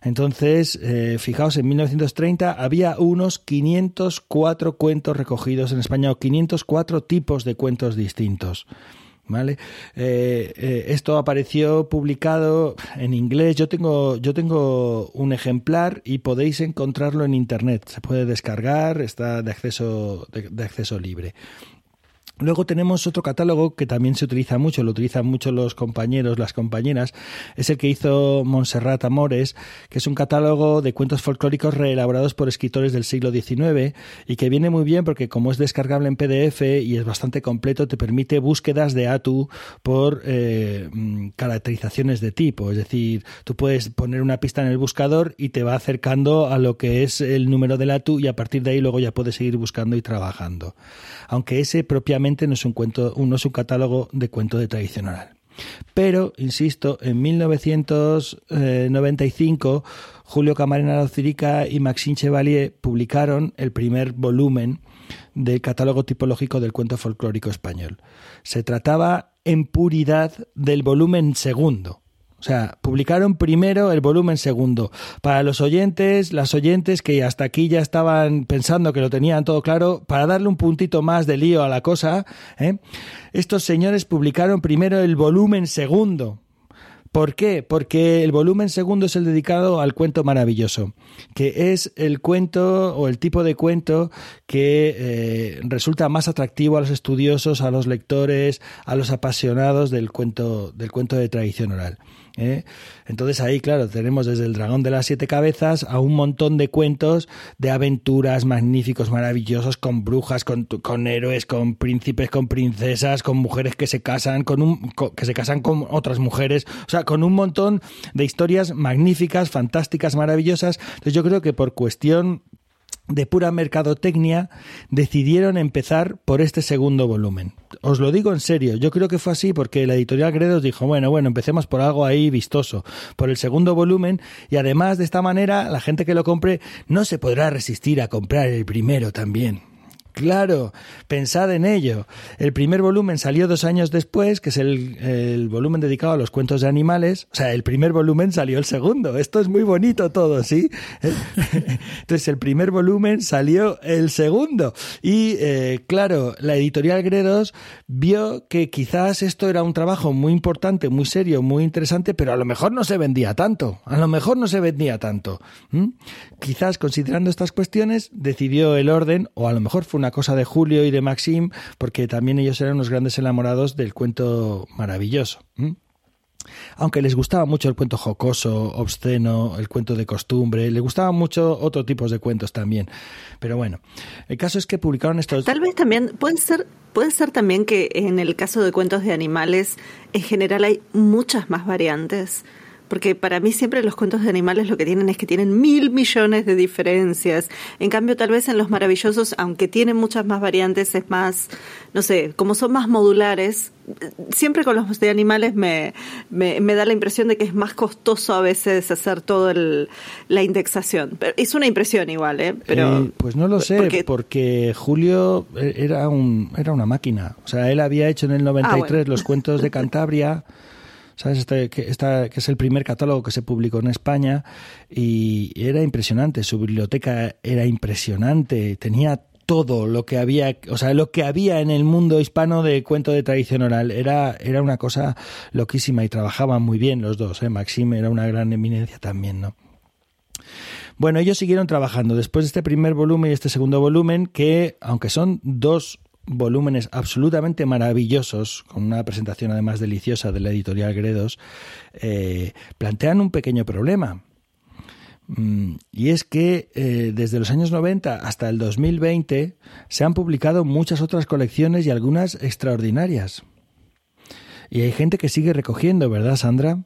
S1: Entonces, eh, fijaos, en 1930 había unos 504 cuentos recogidos en España o 504 tipos de cuentos distintos. ¿Vale? Eh, esto apareció publicado en inglés. Yo tengo, yo tengo un ejemplar y podéis encontrarlo en internet. Se puede descargar, está de acceso, de acceso libre. Luego tenemos otro catálogo que también se utiliza mucho, lo utilizan mucho los compañeros, las compañeras, es el que hizo Montserrat Amores, que es un catálogo de cuentos folclóricos reelaborados por escritores del siglo XIX y que viene muy bien porque como es descargable en PDF y es bastante completo, te permite búsquedas de ATU por eh, caracterizaciones de tipo, es decir, tú puedes poner una pista en el buscador y te va acercando a lo que es el número del ATU y a partir de ahí luego ya puedes seguir buscando y trabajando. Aunque ese propiamente no es un cuento, no es un catálogo de cuento de tradición oral. Pero, insisto, en 1995 Julio Camarena Locirica y Maxime Chevalier publicaron el primer volumen del catálogo tipológico del cuento folclórico español. Se trataba en puridad del volumen segundo, o sea, publicaron primero el volumen segundo. Para los oyentes, las oyentes que hasta aquí ya estaban pensando que lo tenían todo claro, para darle un puntito más de lío a la cosa, ¿eh? estos señores publicaron primero el volumen segundo. ¿Por qué? Porque el volumen segundo es el dedicado al cuento maravilloso, que es el cuento o el tipo de cuento que eh, resulta más atractivo a los estudiosos, a los lectores, a los apasionados del cuento, del cuento de tradición oral. ¿Eh? Entonces ahí, claro, tenemos desde el dragón de las siete cabezas a un montón de cuentos de aventuras magníficos, maravillosos, con brujas, con, con héroes, con príncipes, con princesas, con mujeres que se casan, con un, que se casan con otras mujeres, o sea, con un montón de historias magníficas, fantásticas, maravillosas. Entonces yo creo que por cuestión de pura mercadotecnia, decidieron empezar por este segundo volumen. Os lo digo en serio, yo creo que fue así porque la editorial Gredos dijo, bueno, bueno, empecemos por algo ahí vistoso, por el segundo volumen, y además de esta manera la gente que lo compre no se podrá resistir a comprar el primero también. Claro, pensad en ello. El primer volumen salió dos años después, que es el, volumen dedicado a los cuentos de animales. O sea, el primer volumen salió el segundo. Esto es muy bonito todo, ¿sí? (laughs) Entonces, el primer volumen salió el segundo. Y, eh, claro, la editorial Gredos vio que quizás esto era un trabajo muy importante, muy serio, muy interesante, pero a lo mejor no se vendía tanto. A lo mejor no se vendía tanto. Quizás, considerando estas cuestiones, decidió el orden, o a lo mejor fue una cosa de Julio y de Maxim, porque también ellos eran unos grandes enamorados del cuento maravilloso. Aunque les gustaba mucho el cuento jocoso, obsceno, el cuento de costumbre, les gustaban mucho otros tipos de cuentos también. Pero bueno, el caso es que publicaron estos.
S2: Tal vez también puede ser, puede ser también que en el caso de cuentos de animales, en general hay muchas más variantes porque para mí siempre los cuentos de animales lo que tienen es que tienen mil millones de diferencias. En cambio, tal vez en los maravillosos, aunque tienen muchas más variantes, es más, no sé, como son más modulares, siempre con los de animales me, me, da la impresión de que es más costoso a veces hacer toda la indexación. Pero es una impresión igual, ¿eh? Pero,
S1: eh, pues no lo sé, porque, Julio era, un, era una máquina. O sea, él había hecho en el 93 ah, los cuentos de Cantabria. (laughs) ¿sabes? Este, que, es el primer catálogo que se publicó en España y era impresionante, su biblioteca era impresionante, tenía todo lo que había, o sea, lo que había en el mundo hispano de cuento de tradición oral. Era, era una cosa loquísima y trabajaban muy bien los dos, ¿eh? Maxim era una gran eminencia también, ¿no? Bueno, ellos siguieron trabajando después de este primer volumen y este segundo volumen, que aunque son dos volúmenes absolutamente maravillosos, con una presentación además deliciosa de la editorial Gredos, eh, plantean un pequeño problema. Mm, y es que eh, desde los años 90 hasta el 2020 se han publicado muchas otras colecciones y algunas extraordinarias. Y hay gente que sigue recogiendo, ¿verdad, Sandra?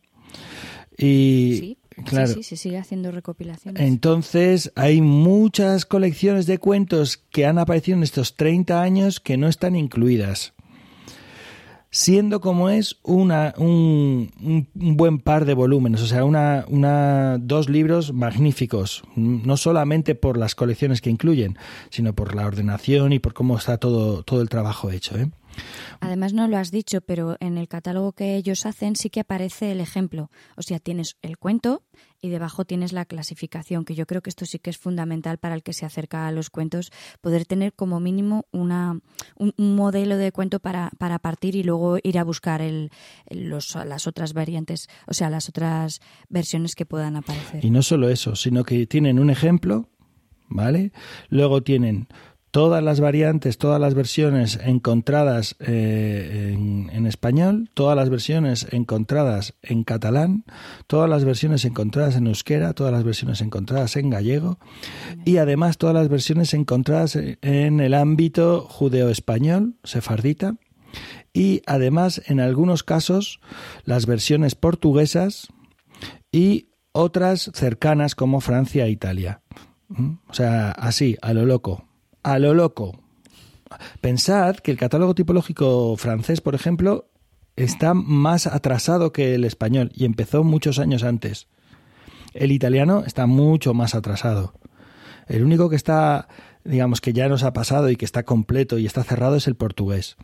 S4: Y Claro. Sí, se sigue haciendo recopilaciones.
S1: Entonces, hay muchas colecciones de cuentos que han aparecido en estos 30 años que no están incluidas. Siendo como es una, un, un buen par de volúmenes, o sea, una, una, dos libros magníficos, no solamente por las colecciones que incluyen, sino por la ordenación y por cómo está todo, todo el trabajo hecho. ¿eh?
S4: Además, no lo has dicho, pero en el catálogo que ellos hacen sí que aparece el ejemplo. O sea, tienes el cuento y debajo tienes la clasificación, que yo creo que esto sí que es fundamental para el que se acerca a los cuentos, poder tener como mínimo una, un, modelo de cuento para, para, partir y luego ir a buscar el, los, las otras variantes, o sea, las otras versiones que puedan aparecer.
S1: Y no solo eso, sino que tienen un ejemplo, ¿vale? Luego tienen todas las variantes, todas las versiones encontradas eh, en, español, todas las versiones encontradas en catalán, todas las versiones encontradas en euskera, todas las versiones encontradas en gallego y además todas las versiones encontradas en el ámbito judeo-español, sefardita, y además en algunos casos las versiones portuguesas y otras cercanas como Francia e Italia. ¿Mm? O sea, así, a lo loco a lo loco. Pensad que el catálogo tipológico francés, por ejemplo, está más atrasado que el español y empezó muchos años antes. El italiano está mucho más atrasado. El único que está, digamos, que ya nos ha pasado y que está completo y está cerrado es el portugués.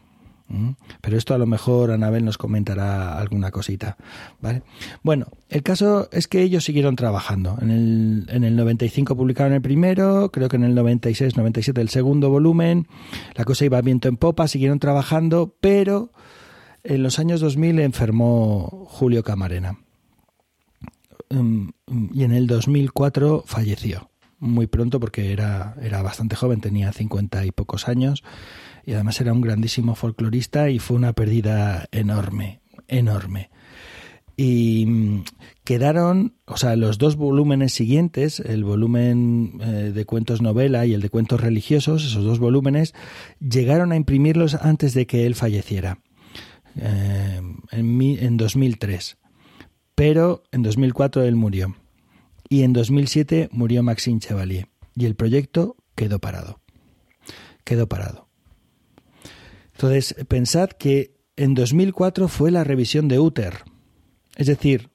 S1: Pero esto a lo mejor Anabel nos comentará alguna cosita. ¿vale? Bueno, el caso es que ellos siguieron trabajando. En el, en el 95 publicaron el primero, creo que en el 96, 97 el segundo volumen. La cosa iba viento en popa, siguieron trabajando, pero en los años 2000 enfermó Julio Camarena. Mm, y en el 2004 falleció. Muy pronto porque era, era bastante joven, tenía 50 y pocos años y además era un grandísimo folclorista y fue una pérdida enorme, enorme. y mm, quedaron, o sea, los dos volúmenes siguientes, el volumen eh, de cuentos novela y el de cuentos religiosos, esos dos volúmenes, llegaron a imprimirlos antes de que él falleciera, eh, en, en 2003. Pero en 2004 él murió. Y en 2007 murió Maxime Chevalier. Y el proyecto quedó parado. Quedó parado. Entonces, pensad que en 2004 fue la revisión de Uther. Es decir,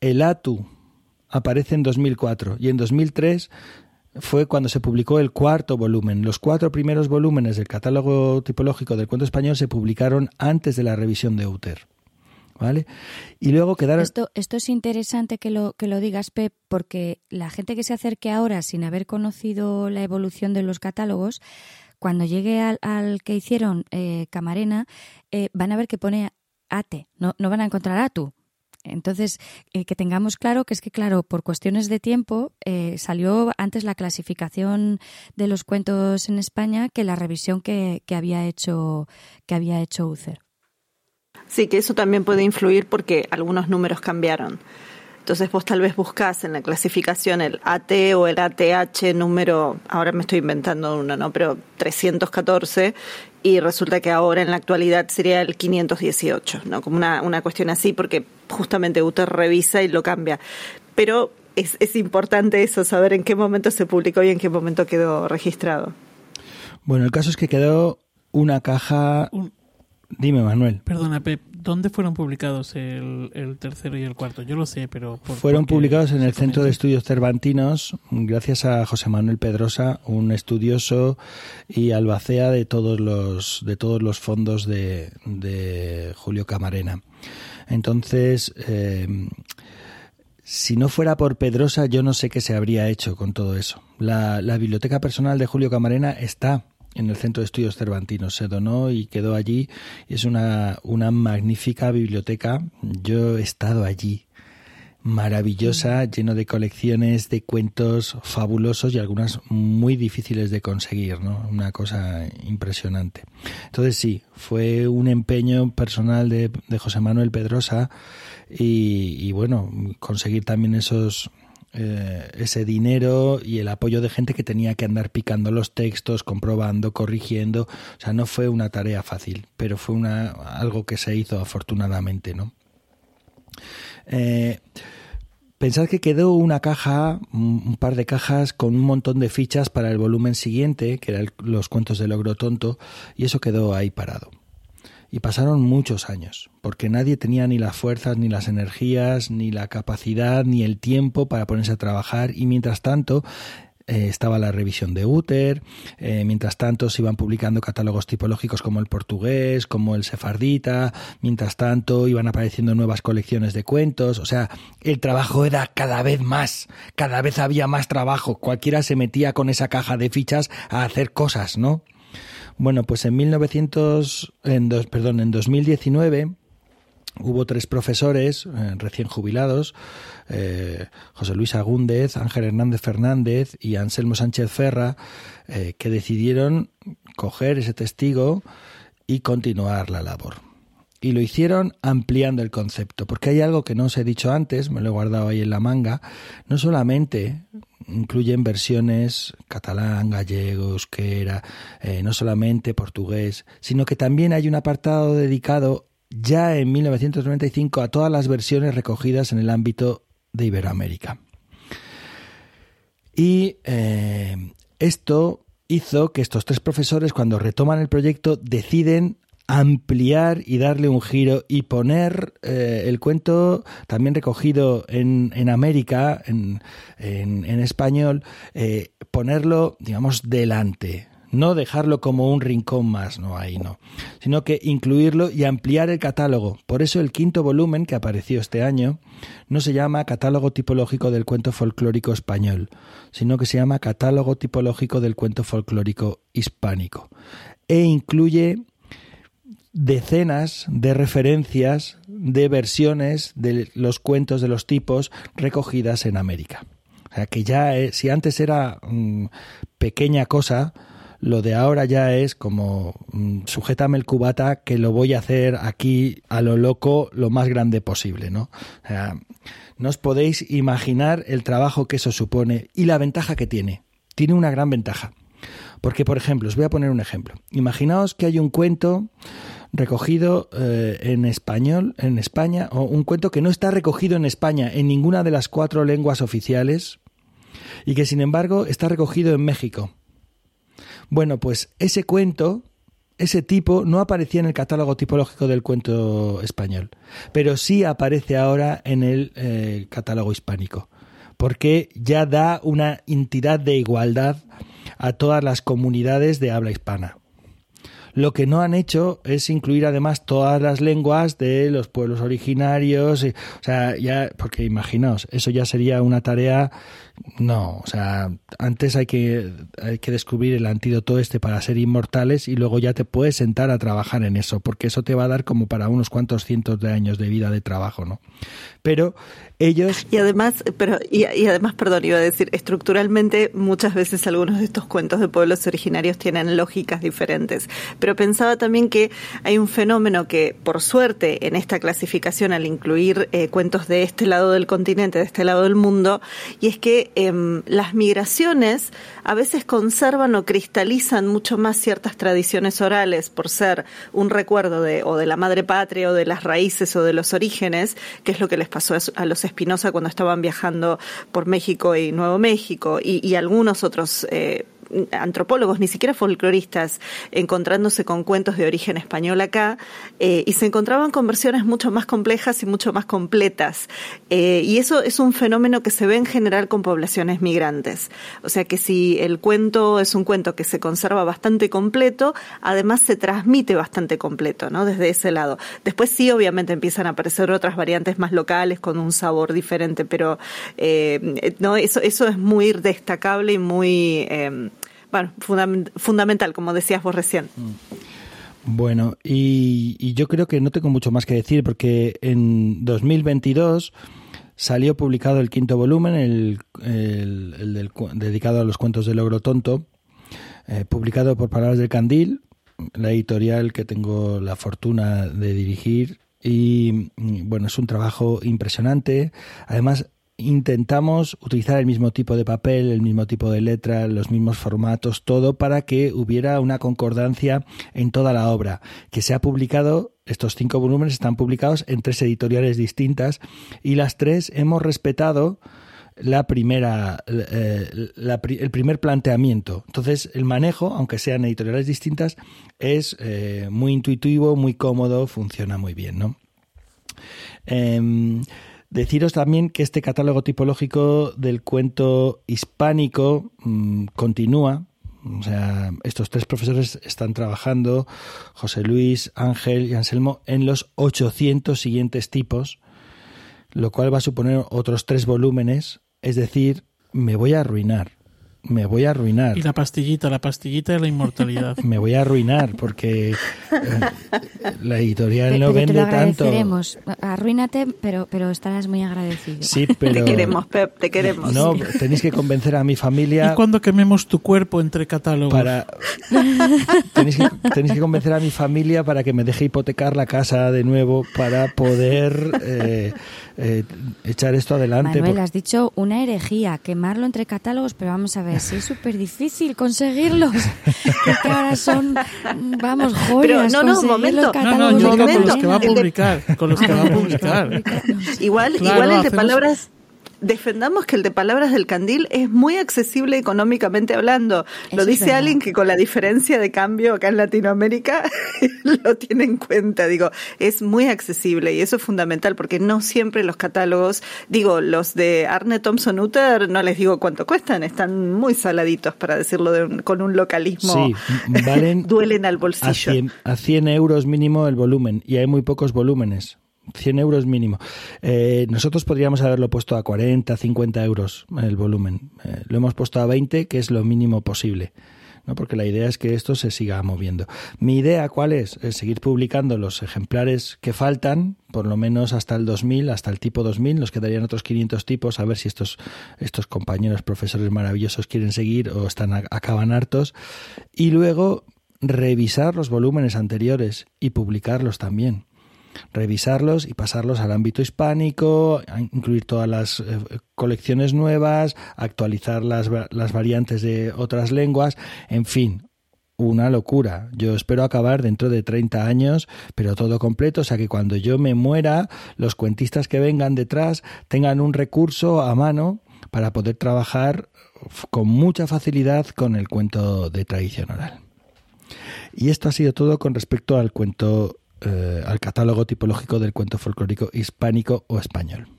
S1: el ATU aparece en 2004 y en 2003 fue cuando se publicó el cuarto volumen. Los cuatro primeros volúmenes del catálogo tipológico del cuento español se publicaron antes de la revisión de Uther. ¿Vale? Y luego quedaron.
S4: Esto, esto es interesante que lo, que lo digas, Pep, porque la gente que se acerque ahora sin haber conocido la evolución de los catálogos cuando llegue al, que hicieron eh, Camarena, eh, van a ver que pone ATE, no, no van a encontrar ATU. Entonces, eh, que tengamos claro que es que, claro, por cuestiones de tiempo, salió antes la clasificación de los cuentos en España que la revisión que, que había hecho que había hecho UCER.
S2: Sí, que eso también puede influir porque algunos números cambiaron. Entonces vos tal vez buscás en la clasificación el AT o el ATH número, ahora me estoy inventando uno, ¿no? Pero 314 y resulta que ahora en la actualidad sería el 518, ¿no? Como una, una cuestión así porque justamente UTER revisa y lo cambia. Pero es, es importante eso, saber en qué momento se publicó y en qué momento quedó registrado.
S1: Bueno, el caso es que quedó una caja... Dime, Manuel.
S3: Perdona, Pep, ¿dónde fueron publicados el, tercero y el cuarto? Yo lo sé, pero...
S1: fueron publicados en el Centro de Estudios Cervantinos, gracias a José Manuel Pedrosa, un estudioso y albacea de todos los, de todos los fondos de, Julio Camarena. Entonces, eh, si no fuera por Pedrosa, yo no sé qué se habría hecho con todo eso. La, la biblioteca personal de Julio Camarena está en el Centro de Estudios Cervantinos. Se donó y quedó allí. Es una, una magnífica biblioteca. Yo he estado allí. Maravillosa, lleno de colecciones de cuentos fabulosos y algunas muy difíciles de conseguir, ¿no? Una cosa impresionante. Entonces sí, fue un empeño personal de, de José Manuel Pedrosa y, y bueno, conseguir también esos, eh, ese dinero y el apoyo de gente que tenía que andar picando los textos, comprobando, corrigiendo. O sea, no fue una tarea fácil, pero fue una, algo que se hizo afortunadamente, ¿no? Eh, pensad que quedó una caja, un par de cajas con un montón de fichas para el volumen siguiente, que eran los cuentos del logro tonto, y eso quedó ahí parado. Y pasaron muchos años, porque nadie tenía ni las fuerzas, ni las energías, ni la capacidad, ni el tiempo para ponerse a trabajar. Y mientras tanto, eh, estaba la revisión de Uther, eh, mientras tanto se iban publicando catálogos tipológicos como el portugués, como el sefardita, mientras tanto iban apareciendo nuevas colecciones de cuentos, o sea, el trabajo era cada vez más, cada vez había más trabajo, cualquiera se metía con esa caja de fichas a hacer cosas, ¿no? Bueno, pues en 1900, en dos, perdón, en 2019 hubo tres profesores eh, recién jubilados, eh, José Luis Agúndez, Ángel Hernández Fernández y Anselmo Sánchez Ferra, eh, que decidieron coger ese testigo y continuar la labor. Y lo hicieron ampliando el concepto, porque hay algo que no os he dicho antes, me lo he guardado ahí en la manga, no solamente incluyen versiones catalán, gallego, euskera, eh, no solamente portugués, sino que también hay un apartado dedicado ya en 1995 a todas las versiones recogidas en el ámbito de Iberoamérica. Y eh, esto hizo que estos tres profesores, cuando retoman el proyecto, deciden ampliar y darle un giro y poner eh, el cuento también recogido en, en América, en, en, español, eh, ponerlo, digamos, delante. No dejarlo como un rincón más, no ahí no, sino que incluirlo y ampliar el catálogo. Por eso el quinto volumen que apareció este año no se llama Catálogo tipológico del cuento folclórico español, sino que se llama Catálogo tipológico del cuento folclórico hispánico e incluye decenas de referencias de versiones de los cuentos de los tipos recogidas en América. O sea que ya, eh, si antes era mm, pequeña cosa, Lo de ahora ya es como mm, sujétame el cubata que lo voy a hacer aquí a lo loco lo más grande posible, ¿no? O sea, no os podéis imaginar el trabajo que eso supone y la ventaja que tiene. Tiene una gran ventaja. Porque, por ejemplo, os voy a poner un ejemplo. Imaginaos que hay un cuento recogido eh, en español, en España, o un cuento que no está recogido en España en ninguna de las cuatro lenguas oficiales y que sin embargo está recogido en México. Bueno, pues ese cuento, ese tipo, no aparecía en el catálogo tipológico del cuento español, pero sí aparece ahora en el eh, catálogo hispánico, porque ya da una entidad de igualdad a todas las comunidades de habla hispana. Lo que no han hecho es incluir además todas las lenguas de los pueblos originarios, o sea, ya, porque imaginaos, eso ya sería una tarea no, o sea, antes hay que, hay que descubrir el antídoto este para ser inmortales y luego ya te puedes sentar a trabajar en eso, porque eso te va a dar como para unos cuantos cientos de años de vida de trabajo, ¿no? Pero
S2: Y además, pero, y, además, perdón, iba a decir, estructuralmente muchas veces algunos de estos cuentos de pueblos originarios tienen lógicas diferentes, pero pensaba también que hay un fenómeno que, por suerte, en esta clasificación, al incluir eh, cuentos de este lado del continente, de este lado del mundo, y es que Em, las migraciones a veces conservan o cristalizan mucho más ciertas tradiciones orales por ser un recuerdo de o de la madre patria o de las raíces o de los orígenes, que es lo que les pasó a los Espinosa cuando estaban viajando por México y Nuevo México y, y algunos otros eh, antropólogos, ni siquiera folcloristas, encontrándose con cuentos de origen español acá, eh, y se encontraban con versiones mucho más complejas y mucho más completas. Eh, y eso es un fenómeno que se ve en general con poblaciones migrantes. O sea que si el cuento es un cuento que se conserva bastante completo, además se transmite bastante completo, ¿no? Desde ese lado. Después sí, obviamente empiezan a aparecer otras variantes más locales con un sabor diferente, pero eh, no, eso, eso es muy destacable y muy bueno, fundamental, como decías vos recién.
S1: Mm. Bueno, y, yo creo que no tengo mucho más que decir porque en 2022 salió publicado el quinto volumen, el, el, dedicado a los cuentos del logro tonto, eh, publicado por Palabras del Candil, la editorial que tengo la fortuna de dirigir. Y bueno, es un trabajo impresionante. Además, intentamos utilizar el mismo tipo de papel, el mismo tipo de letra, los mismos formatos, todo para que hubiera una concordancia en toda la obra, que se ha publicado, estos cinco volúmenes están publicados en tres editoriales distintas y las tres hemos respetado la primera, eh, el primer planteamiento. Entonces, el manejo, aunque sean editoriales distintas, es eh, muy intuitivo, muy cómodo, funciona muy bien, ¿no? Em, Deciros también que este catálogo tipológico del cuento hispánico mm, continúa. O sea, estos tres profesores están trabajando, José Luis, Ángel y Anselmo, en los 800 siguientes tipos, lo cual va a suponer otros tres volúmenes. Es decir, me voy a arruinar me voy a arruinar.
S3: Y la pastillita, la pastillita de la inmortalidad. (laughs)
S1: me voy a arruinar porque eh, la editorial no vende te tanto.
S4: Arruínate, pero, pero estarás muy agradecido.
S1: Sí, (laughs) pero...
S2: Te queremos, Pep, te queremos.
S1: No, tenéis que convencer a mi familia...
S3: ¿Y cuando quememos tu cuerpo entre catálogos?
S1: Para... (laughs) tenéis, que, tenéis que convencer a mi familia para que me deje hipotecar la casa de nuevo para poder... Eh, eh, echar esto adelante.
S4: Manuel, has dicho una herejía, quemarlo entre catálogos, pero vamos a ver, si es súper difícil conseguirlos. (laughs) que ahora son, vamos, joyas.
S2: Pero, no, no, momento.
S3: No, no, yo con los que va a publicar. Con los que va a publicar.
S2: igual, igual el de palabras defendamos que el de Palabras del Candil es muy accesible económicamente hablando. lo dice alguien que con la diferencia de cambio acá en Latinoamérica (laughs) lo tiene en cuenta. Digo, es muy accesible y eso es fundamental porque no siempre los catálogos, digo, los de Arne Thompson Uter, no les digo cuánto cuestan, están muy saladitos para decirlo con un localismo.
S1: Sí, (laughs) valen
S2: duelen al bolsillo.
S1: a 100 euros mínimo el volumen y hay muy pocos volúmenes. 100 euros mínimo. Eh, nosotros podríamos haberlo puesto a 40, 50 euros el volumen. Eh, lo hemos puesto a 20, que es lo mínimo posible. ¿no? porque la idea es que esto se siga moviendo. Mi idea, ¿cuál es? Seguir publicando los ejemplares que faltan, por lo menos hasta el 2000, hasta el tipo 2000, nos quedarían otros 500 tipos, a ver si estos, estos compañeros profesores maravillosos quieren seguir o están acaban hartos, y luego revisar los volúmenes anteriores y publicarlos también revisarlos y pasarlos al ámbito hispánico, incluir todas las eh, colecciones nuevas, actualizar las, las variantes de otras lenguas, en fin, una locura. Yo espero acabar dentro de 30 años, pero todo completo, o sea que cuando yo me muera, los cuentistas que vengan detrás tengan un recurso a mano para poder trabajar con mucha facilidad con el cuento de tradición oral. Y esto ha sido todo con respecto al cuento eh, al catálogo tipológico del cuento folclórico hispánico o español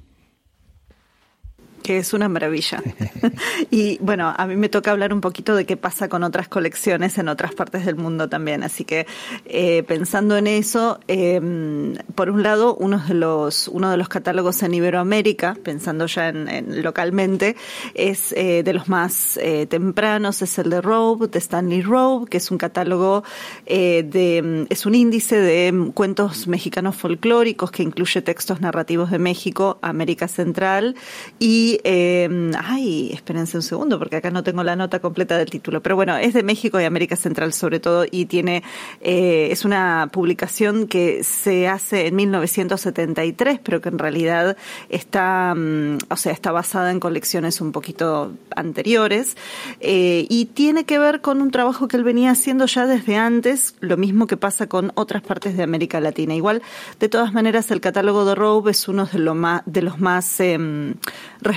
S2: que es una maravilla. (laughs) y bueno, a mí me toca hablar un poquito de qué pasa con otras colecciones en otras partes del mundo también. Así que eh, pensando en eso, em, por un lado, uno de los uno de los catálogos en Iberoamérica, pensando ya en, localmente, es eh, de los más eh, tempranos, es el de Robe, de Stanley Robe, que es un catálogo de es un índice de cuentos mexicanos folclóricos que incluye textos narrativos de México, América Central y eh, ay, espérense un segundo, porque acá no tengo la nota completa del título, pero bueno, es de México y América Central sobre todo, y tiene, eh, es una publicación que se hace en 1973, pero que en realidad está, mm, o sea, está basada en colecciones un poquito anteriores, eh, y tiene que ver con un trabajo que él venía haciendo ya desde antes, lo mismo que pasa con otras partes de América Latina. Igual, de todas maneras, el catálogo de Robe es uno de, lo más, de los más eh,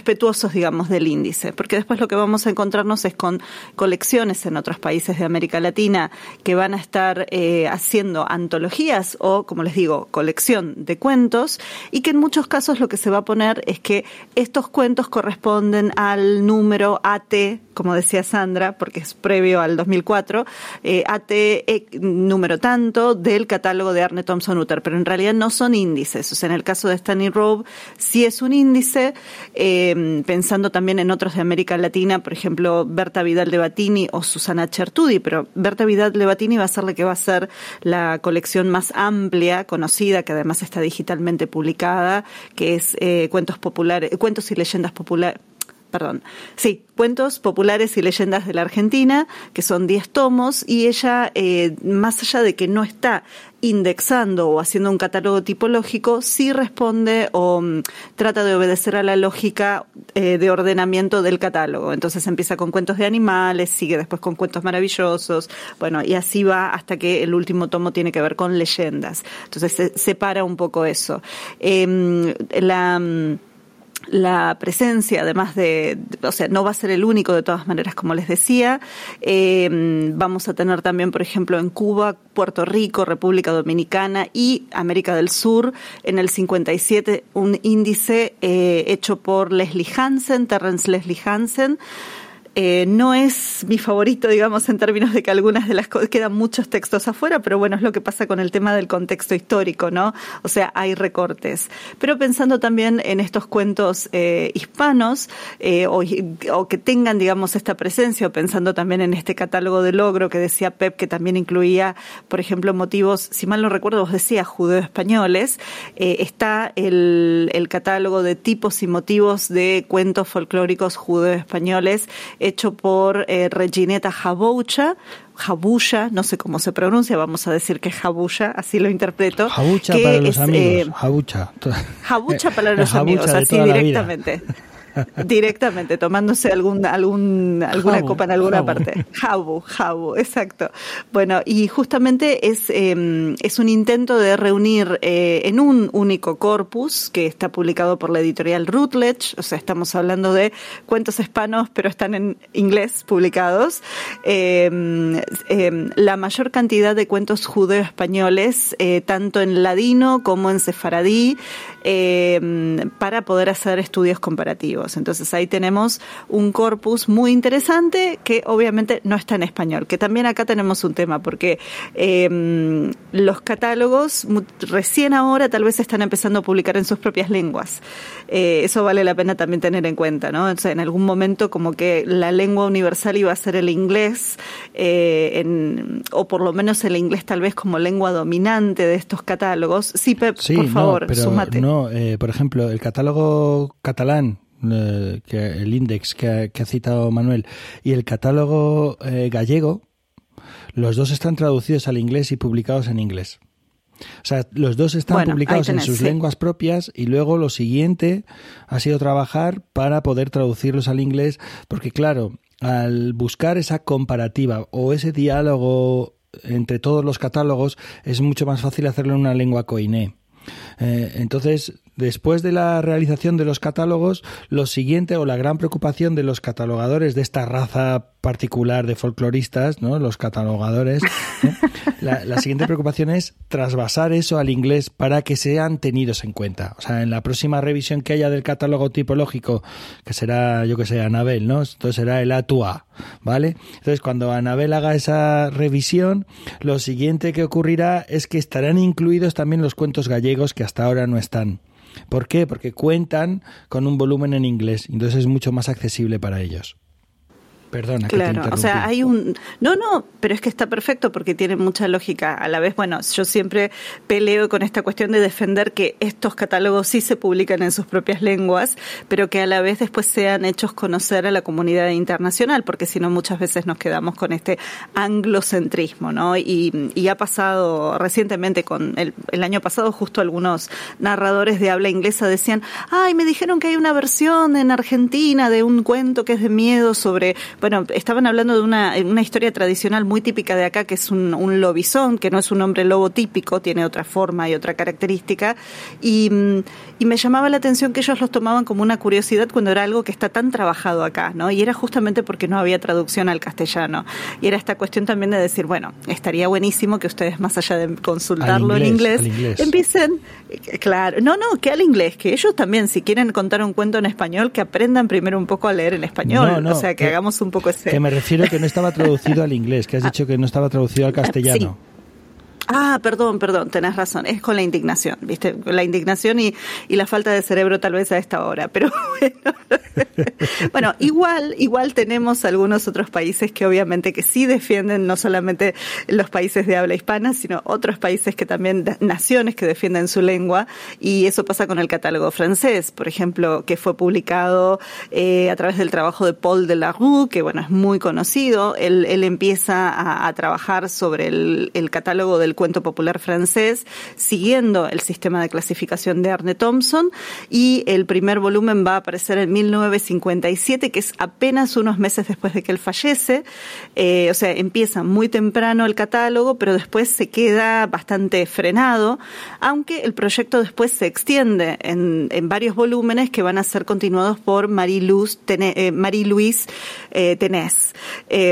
S2: respetuosos, digamos, del índice, porque después lo que vamos a encontrarnos es con colecciones en otros países de América Latina que van a estar eh, haciendo antologías o, como les digo, colección de cuentos y que en muchos casos lo que se va a poner es que estos cuentos corresponden al número AT, como decía Sandra, porque es previo al 2004, eh, AT e, número tanto del catálogo de Arne Thompson Utter, pero en realidad no son índices. O sea, en el caso de Stanley Robe sí es un índice. Em, pensando también en otros de América Latina, por ejemplo, Berta Vidal de Batini o Susana Chertudi, pero Berta Vidal de Batini va a ser la que va a ser la colección más amplia, conocida, que además está digitalmente publicada, que es eh, cuentos populares, cuentos y leyendas populares perdón, sí, cuentos populares y leyendas de la Argentina, que son 10 tomos, y ella, eh, más allá de que no está indexando o haciendo un catálogo tipológico, sí responde o mm, trata de obedecer a la lógica eh, de ordenamiento del catálogo. Entonces empieza con cuentos de animales, sigue después con cuentos maravillosos, bueno, y así va hasta que el último tomo tiene que ver con leyendas. Entonces se separa un poco eso. Em, la mm, la presencia, además de, o sea, no va a ser el único de todas maneras, como les decía. Eh, vamos a tener también, por ejemplo, en Cuba, Puerto Rico, República Dominicana y América del Sur, en el 57, un índice eh, hecho por Leslie Hansen, Terrence Leslie Hansen, eh, no es mi favorito, digamos, en términos de que algunas de las cosas quedan muchos textos afuera, pero bueno, es lo que pasa con el tema del contexto histórico, ¿no? O sea, hay recortes. Pero pensando también en estos cuentos eh, hispanos eh, o, que tengan, digamos, esta presencia, o pensando también en este catálogo de logro que decía Pep, que también incluía, por ejemplo, motivos, si mal no recuerdo, vos decías judeo-españoles, está el, el catálogo de tipos y motivos de cuentos folclóricos judeo-españoles hecho por eh, Regineta Jaboucha, Jabucha, no sé cómo se pronuncia, vamos a decir que es Jabucha, así lo interpreto.
S1: Jabucha para los amigos, eh, Jabucha.
S2: Jabucha para (laughs) los amigos, así directamente. Directamente, tomándose algún, algún, alguna copa en alguna parte. Jabu, jabu, exacto. Bueno, y justamente es, em, es un intento de reunir eh, en un único corpus que está publicado por la editorial Routledge, o sea, estamos hablando de cuentos hispanos, pero están en inglés publicados, em, em, la mayor cantidad de cuentos judeo-españoles, eh, tanto en ladino como en sefaradí, eh, para poder hacer estudios comparativos. Entonces ahí tenemos un corpus muy interesante que obviamente no está en español, que también acá tenemos un tema, porque eh, los catálogos recién ahora tal vez están empezando a publicar en sus propias lenguas. Eh, eso vale la pena también tener en cuenta, ¿no? O sea, en algún momento como que la lengua universal iba a ser el inglés, eh, en, o por lo menos el inglés tal vez como lengua dominante de estos catálogos. Sí, Pep, por favor,
S1: no, No, eh, por ejemplo, el catálogo catalán, que el index que ha, citado Manuel, y el catálogo gallego, los dos están traducidos al inglés y publicados en inglés. O sea, los dos están publicados en sus lenguas propias y luego lo siguiente ha sido trabajar para poder traducirlos al inglés, porque claro, al buscar esa comparativa o ese diálogo entre todos los catálogos es mucho más fácil hacerlo en una lengua coiné. Eh, entonces, después de la realización de los catálogos, lo siguiente o la gran preocupación de los catalogadores de esta raza particular de folcloristas, ¿no? los catalogadores, ¿eh? (laughs) la, siguiente preocupación es trasvasar eso al inglés para que sean tenidos en cuenta. O sea, en la próxima revisión que haya del catálogo tipológico, que será, yo que sé, Anabel, ¿no? Entonces será el A2A, ¿vale? Entonces, cuando Anabel haga esa revisión, lo siguiente que ocurrirá es que estarán incluidos también los cuentos gallegos que hasta ahora no están. ¿Por qué? Porque cuentan con un volumen en inglés, entonces es mucho más accesible para ellos. Perdona,
S2: claro,
S1: que te
S2: o sea, hay un no, no, pero es que está perfecto porque tiene mucha lógica. A la vez, bueno, yo siempre peleo con esta cuestión de defender que estos catálogos sí se publican en sus propias lenguas, pero que a la vez después sean hechos conocer a la comunidad internacional, porque si no muchas veces nos quedamos con este anglocentrismo, ¿no? Y, y ha pasado recientemente con el, el año pasado justo algunos narradores de habla inglesa decían, "Ay, me dijeron que hay una versión en Argentina de un cuento que es de miedo sobre bueno, estaban hablando de una, una historia tradicional muy típica de acá, que es un, un lobizón, que no es un hombre lobo típico, tiene otra forma y otra característica. Y, y me llamaba la atención que ellos los tomaban como una curiosidad cuando era algo que está tan trabajado acá, ¿no? Y era justamente porque no había traducción al castellano. Y era esta cuestión también de decir, bueno, estaría buenísimo que ustedes, más allá de consultarlo en inglés, empiecen, claro, no, no, que al inglés, que ellos también, si quieren contar un cuento en español, que aprendan primero un poco a leer en español. o sea, que hagamos un poco ese.
S1: Que me refiero que no estaba traducido al inglés, que has (laughs) dicho que no estaba traducido al castellano.
S2: Ah, perdón, perdón, tenés razón. Es con la indignación, ¿viste? La indignación y, y la falta de cerebro tal vez a esta hora. Pero (laughs) bueno. bueno, igual, igual tenemos algunos otros países que obviamente que sí defienden no solamente los países de habla hispana, sino otros países que también, naciones que defienden su lengua. Y eso pasa con el catálogo francés, por ejemplo, que fue publicado eh, a través del trabajo de Paul de la Rue, que bueno, es muy conocido. Él, él empieza a, trabajar sobre el catálogo del cuento popular francés, siguiendo el sistema de clasificación de Arne Thompson, y el primer volumen va a aparecer en 1957, que es apenas unos meses después de que él fallece, eh, o sea, empieza muy temprano el catálogo, pero después se queda bastante frenado, aunque el proyecto después se extiende en, en varios volúmenes que van a ser continuados por Marie-Louise eh, Marie -Louise, eh, Tenés. Eh,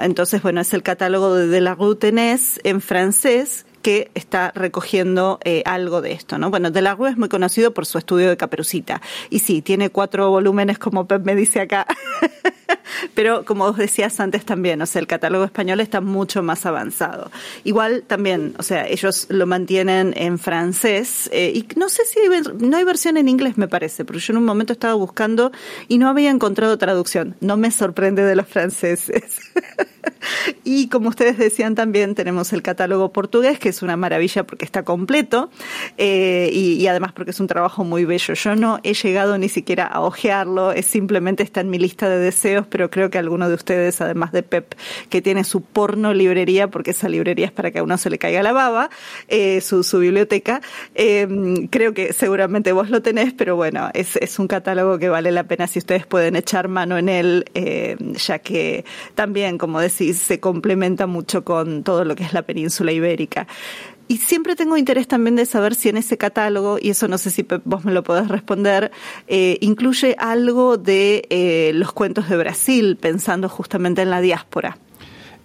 S2: entonces, bueno, es el catálogo de, de la Rue Tenés en francés, is que está recogiendo eh, algo de esto, ¿no? Bueno, De la Rue es muy conocido por su estudio de Caperucita. Y sí, tiene cuatro volúmenes, como Pep me dice acá. (laughs) Pero como vos decías antes también, o sea, el catálogo español está mucho más avanzado. Igual también, o sea, ellos lo mantienen en francés eh, y no sé si hay, no hay versión en inglés, me parece, pero yo en un momento estaba buscando y no había encontrado traducción. No me sorprende de los franceses. (laughs) y como ustedes decían también, tenemos el catálogo portugués, que es una maravilla porque está completo eh, y, además porque es un trabajo muy bello. Yo no he llegado ni siquiera a ojearlo, es simplemente está en mi lista de deseos, pero creo que alguno de ustedes, además de Pep, que tiene su porno librería, porque esa librería es para que a uno se le caiga la baba, eh, su, biblioteca, eh, creo que seguramente vos lo tenés, pero bueno, es, es un catálogo que vale la pena si ustedes pueden echar mano en él, ya que también, como decís, se complementa mucho con todo lo que es la península ibérica. Y siempre tengo interés también de saber si en ese catálogo, y eso no sé si vos me lo podés responder, eh, incluye algo de eh, los cuentos de Brasil, pensando justamente en la diáspora.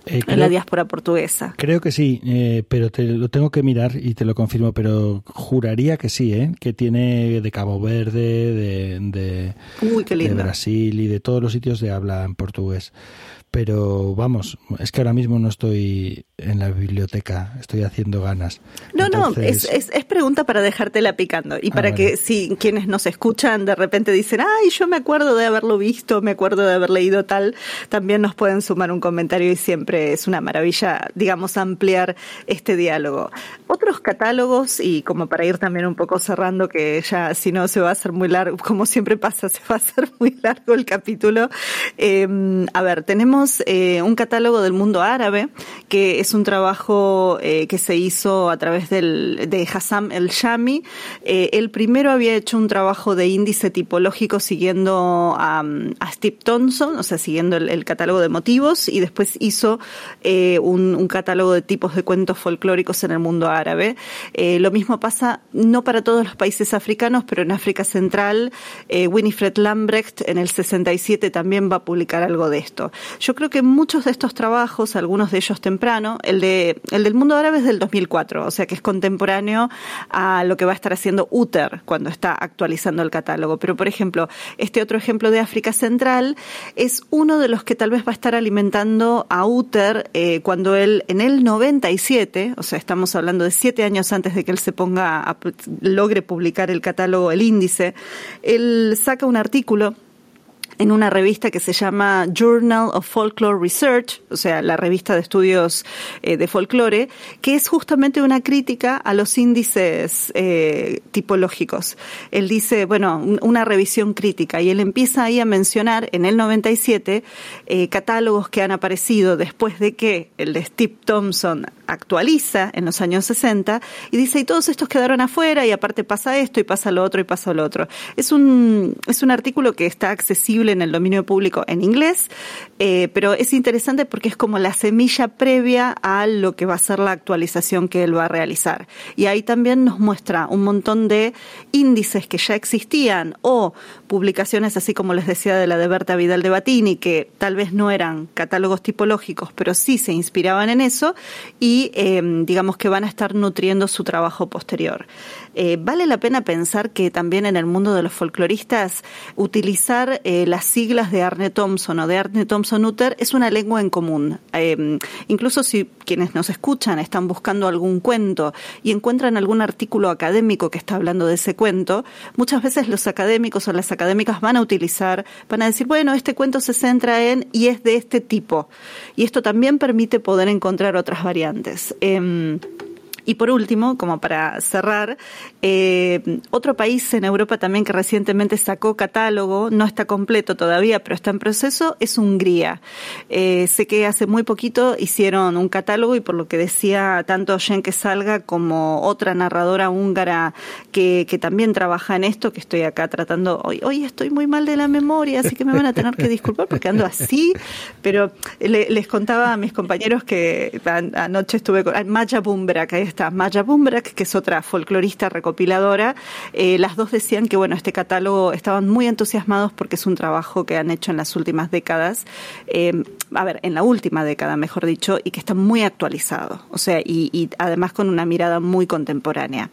S2: Eh, en la diáspora portuguesa.
S1: Creo que sí, eh, pero te lo tengo que mirar y te lo confirmo, pero juraría que sí, ¿eh? que tiene de Cabo Verde, de, de, de Brasil y de todos los sitios de habla en portugués pero vamos, es que ahora mismo no estoy en la biblioteca, estoy haciendo ganas.
S2: No, no, es, es, pregunta para dejártela picando y para que si quienes nos escuchan de repente dicen, ay, yo me acuerdo de haberlo visto, me acuerdo de haber leído tal, también nos pueden sumar un comentario y siempre es una maravilla, digamos, ampliar este diálogo. Otros catálogos, y como para ir también un poco cerrando, que ya si no se va a hacer muy largo, como siempre pasa, (laughs) se va a hacer muy largo el capítulo. Eh, a ver, tenemos eh, un catálogo del mundo árabe, que es un trabajo eh, que se hizo a través del, de Hassam el Shami. Eh, el primero había hecho un trabajo de índice tipológico siguiendo a, Steve Thompson, o sea, siguiendo el, catálogo de motivos, y después hizo un, un, catálogo de tipos de cuentos folclóricos en el mundo árabe. lo mismo pasa no para todos los países africanos, pero en África Central, Winifred Lambrecht en el 67 también va a publicar algo de esto. Yo creo que muchos de estos trabajos, algunos de ellos temprano, el de el del mundo árabe es del 2004, o sea que es contemporáneo a lo que va a estar haciendo Uter cuando está actualizando el catálogo. Pero por ejemplo, este otro ejemplo de África Central es uno de los que tal vez va a estar alimentando a Uter eh, cuando él en el 97, o sea, estamos hablando de siete años antes de que él se ponga a, logre publicar el catálogo, el índice, él saca un artículo en una revista que se llama Journal of Folklore Research, o sea, la revista de estudios eh, de folclore, que es justamente una crítica a los índices eh, tipológicos. Él dice, bueno, una revisión crítica, y él empieza ahí a mencionar en el 97 eh, catálogos que han aparecido después de que el de Steve Thompson actualiza en los años 60 y dice, y todos estos quedaron afuera y aparte pasa esto y pasa lo otro y pasa lo otro. Es un, es un artículo que está accesible en el dominio público en inglés, eh, pero es interesante porque es como la semilla previa a lo que va a ser la actualización que él va a realizar. Y ahí también nos muestra un montón de índices que ya existían o publicaciones así como les decía de la de Berta Vidal de Batini, que tal vez no eran catálogos tipológicos, pero sí se inspiraban en eso y eh, digamos que van a estar nutriendo su trabajo posterior. Eh, vale la pena pensar que también en el mundo de los folcloristas utilizar eh, las siglas de Arne Thompson o de Arne Thompson Utter es una lengua en común. Eh, incluso si quienes nos escuchan están buscando algún cuento y encuentran algún artículo académico que está hablando de ese cuento, muchas veces los académicos o las académicas van a utilizar, van a decir, bueno, este cuento se centra en y es de este tipo. Y esto también permite poder encontrar otras variantes. Em, y por último, como para cerrar, eh, otro país en Europa también que recientemente sacó catálogo, no está completo todavía, pero está en proceso, es Hungría. Eh, sé que hace muy poquito hicieron un catálogo y por lo que decía tanto que Salga como otra narradora húngara que, que también trabaja en esto, que estoy acá tratando, hoy, hoy estoy muy mal de la memoria, así que me van a tener que disculpar porque ando así, pero les contaba a mis compañeros que anoche estuve con Maya Bumbra, que Maya Bumbrak, que es otra folclorista recopiladora. Eh, las dos decían que, bueno, este catálogo estaban muy entusiasmados porque es un trabajo que han hecho en las últimas décadas, eh, a ver, en la última década, mejor dicho, y que está muy actualizado, o sea, y además con una mirada muy contemporánea.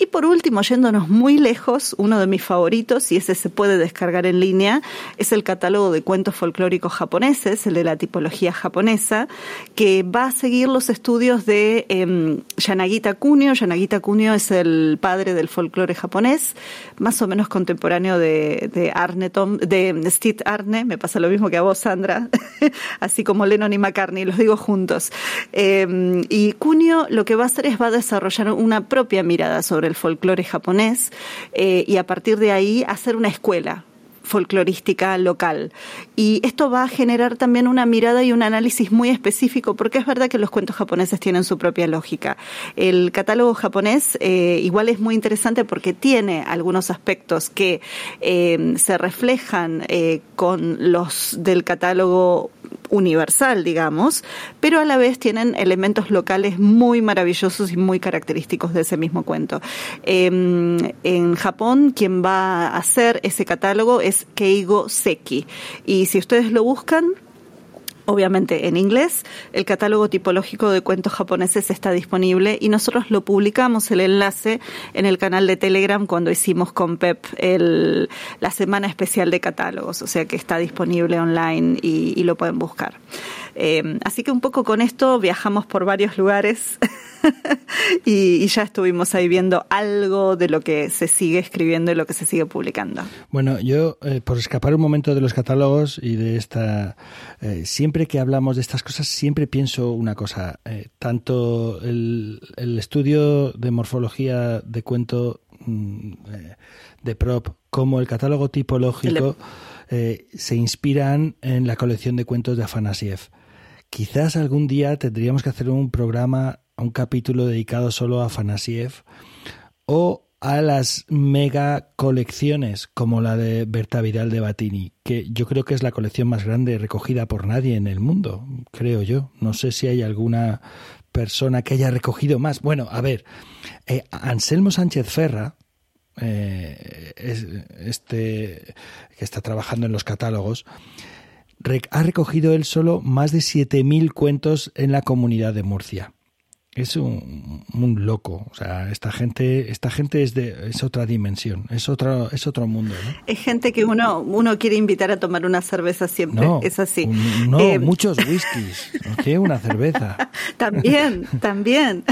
S2: Y por último, yéndonos muy lejos, uno de mis favoritos, y ese se puede descargar en línea, es el catálogo de cuentos folclóricos japoneses, el de la tipología japonesa, que va a seguir los estudios de eh, Yanagita Kunio. Yanagita Kunio es el padre del folclore japonés, más o menos contemporáneo de, de Arne Tom, de Steve Arne, me pasa lo mismo que a vos, Sandra, (laughs) así como Lennon y McCartney, los digo juntos. Em, y Kunio lo que va a hacer es va a desarrollar una propia mirada sobre el folclore japonés eh, y a partir de ahí hacer una escuela folclorística local. Y esto va a generar también una mirada y un análisis muy específico, porque es verdad que los cuentos japoneses tienen su propia lógica. El catálogo japonés eh, igual es muy interesante porque tiene algunos aspectos que eh, se reflejan con los del catálogo universal, digamos, pero a la vez tienen elementos locales muy maravillosos y muy característicos de ese mismo cuento. Em, en Japón, quien va a hacer ese catálogo es Keigo Seki. Y si ustedes lo buscan, obviamente en inglés. El catálogo tipológico de cuentos japoneses está disponible y nosotros lo publicamos el enlace en el canal de Telegram cuando hicimos con Pep el, la semana especial de catálogos, o sea que está disponible online y, y lo pueden buscar. Eh, así que un poco con esto viajamos por varios lugares (laughs) (laughs) y, ya estuvimos ahí viendo algo de lo que se sigue escribiendo y lo que se sigue publicando.
S1: Bueno, yo eh, por escapar un momento de los catálogos y de esta, eh, siempre que hablamos de estas cosas, siempre pienso una cosa, tanto el, estudio de morfología de cuento mm, de prop como el catálogo tipológico se inspiran en la colección de cuentos de Afanasiev. Quizás algún día tendríamos que hacer un programa, un capítulo dedicado solo a Fanasiev o a las mega colecciones como la de Berta Vidal de Batini, que yo creo que es la colección más grande recogida por nadie en el mundo, creo yo. No sé si hay alguna persona que haya recogido más. Bueno, a ver, eh, Anselmo Sánchez Ferra, eh, este que está trabajando en los catálogos, ha recogido él solo más de 7.000 cuentos en la comunidad de Murcia. Es un, loco, o sea, esta gente, esta gente es de es otra dimensión, es otro es otro mundo,
S2: Es gente que uno uno quiere invitar a tomar una cerveza siempre, es así.
S1: no, eh, muchos whiskies, ¿qué? Una cerveza. (laughs)
S2: también, también.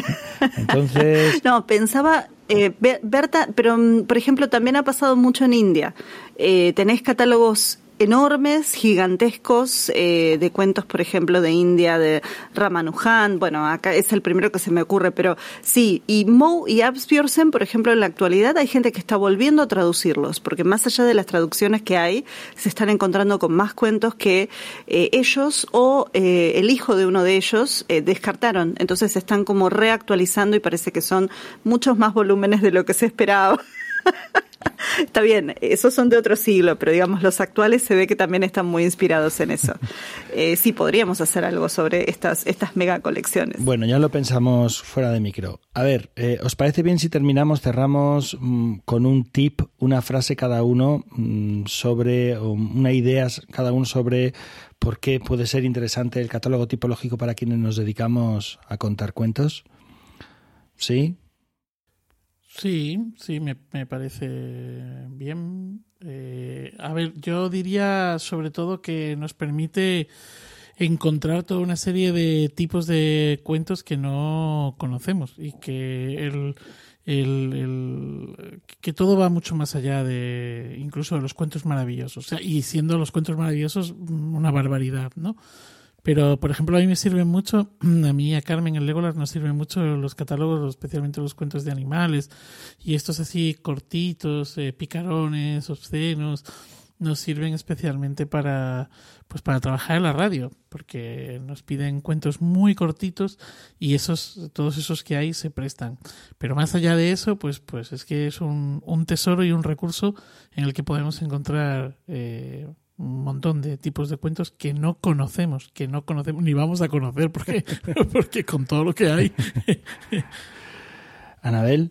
S1: Entonces. (laughs)
S2: No, pensaba eh, Berta, pero mm, por ejemplo también ha pasado mucho en India. Eh, tenés catálogos enormes, gigantescos, eh, de cuentos, por ejemplo, de India, de Ramanujan, bueno, acá es el primero que se me ocurre, pero sí, y Moe y Absbjörsen, por ejemplo, en la actualidad hay gente que está volviendo a traducirlos, porque más allá de las traducciones que hay, se están encontrando con más cuentos que eh, ellos o eh, el hijo de uno de ellos descartaron, entonces se están como reactualizando y parece que son muchos más volúmenes de lo que se esperaba. (laughs) Está bien, esos son de otro siglo, pero digamos los actuales se ve que también están muy inspirados en eso. (laughs) Eh, sí, podríamos hacer algo sobre estas, estas mega colecciones.
S1: Bueno, ya lo pensamos fuera de micro. A ver, eh, ¿os parece bien si terminamos, cerramos mm, con un tip, una frase cada uno mm, sobre, una idea cada uno sobre por qué puede ser interesante el catálogo tipológico para quienes nos dedicamos a contar cuentos? ¿Sí?
S3: Sí, sí, me, me parece bien. Eh, a ver, yo diría sobre todo que nos permite encontrar toda una serie de tipos de cuentos que no conocemos y que el, el, el, que todo va mucho más allá de incluso de los cuentos maravillosos. O sea, y siendo los cuentos maravillosos una barbaridad, ¿no? Pero, por ejemplo, a mí me sirven mucho, (clears throat) a mí a Carmen en Legolas nos sirven mucho los catálogos, especialmente los cuentos de animales, y estos así cortitos, eh, picarones, obscenos, nos sirven especialmente para, pues para trabajar en la radio, porque nos piden cuentos muy cortitos y esos, todos esos que hay se prestan. Pero más allá de eso, pues, pues es que es un, un tesoro y un recurso en el que podemos encontrar eh, un montón de tipos de cuentos que no conocemos, que no conocemos ni vamos a conocer porque, (laughs) porque con todo lo que hay.
S1: Anabel.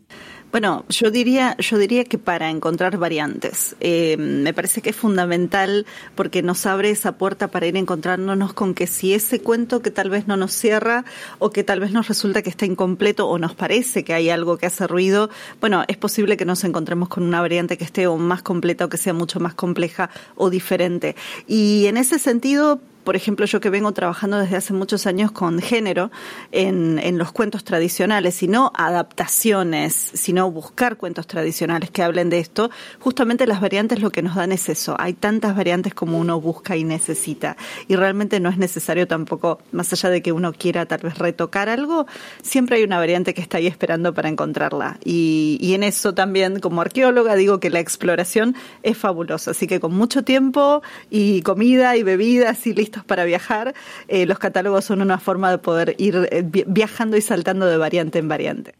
S2: Bueno, yo diría, yo diría que para encontrar variantes. Eh, me parece que es fundamental porque nos abre esa puerta para ir encontrándonos con que si ese cuento que tal vez no nos cierra o que tal vez nos resulta que está incompleto o nos parece que hay algo que hace ruido, bueno, es posible que nos encontremos con una variante que esté o más completa o que sea mucho más compleja o diferente. Y en ese sentido, por ejemplo, yo que vengo trabajando desde hace muchos años con género en, los cuentos tradicionales, sino adaptaciones, sino buscar cuentos tradicionales que hablen de esto, justamente las variantes lo que nos dan es eso. Hay tantas variantes como uno busca y necesita. Y realmente no es necesario tampoco, más allá de que uno quiera tal vez retocar algo, siempre hay una variante que está ahí esperando para encontrarla. Y, y en eso también, como arqueóloga, digo que la exploración es fabulosa. Así que con mucho tiempo y comida y bebidas y listo para viajar, eh, los catálogos son una forma de poder ir eh, viajando y saltando de variante en variante.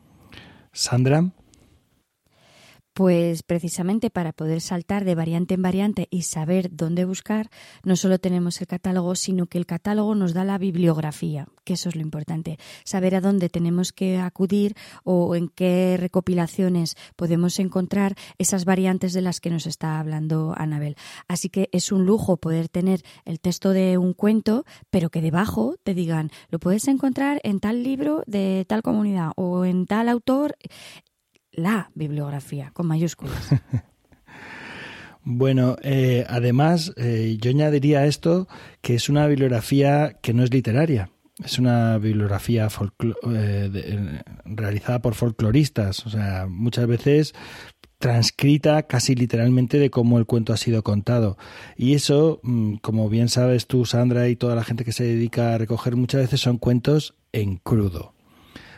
S1: Sandra.
S4: Pues precisamente para poder saltar de variante en variante y saber dónde buscar, no solo tenemos el catálogo, sino que el catálogo nos da la bibliografía, que eso es lo importante, saber a dónde tenemos que acudir o en qué recopilaciones podemos encontrar esas variantes de las que nos está hablando Anabel. Así que es un lujo poder tener el texto de un cuento, pero que debajo te digan, lo puedes encontrar en tal libro de tal comunidad o en tal autor, la bibliografía con mayúsculas. (laughs)
S1: Bueno, eh, además, eh, yo añadiría esto que es una bibliografía que no es literaria. Es una bibliografía eh, realizada por folcloristas. O sea, muchas veces transcrita casi literalmente de cómo el cuento ha sido contado. Y eso, mm, como bien sabes tú, Sandra, y toda la gente que se dedica a recoger, muchas veces son cuentos en crudo.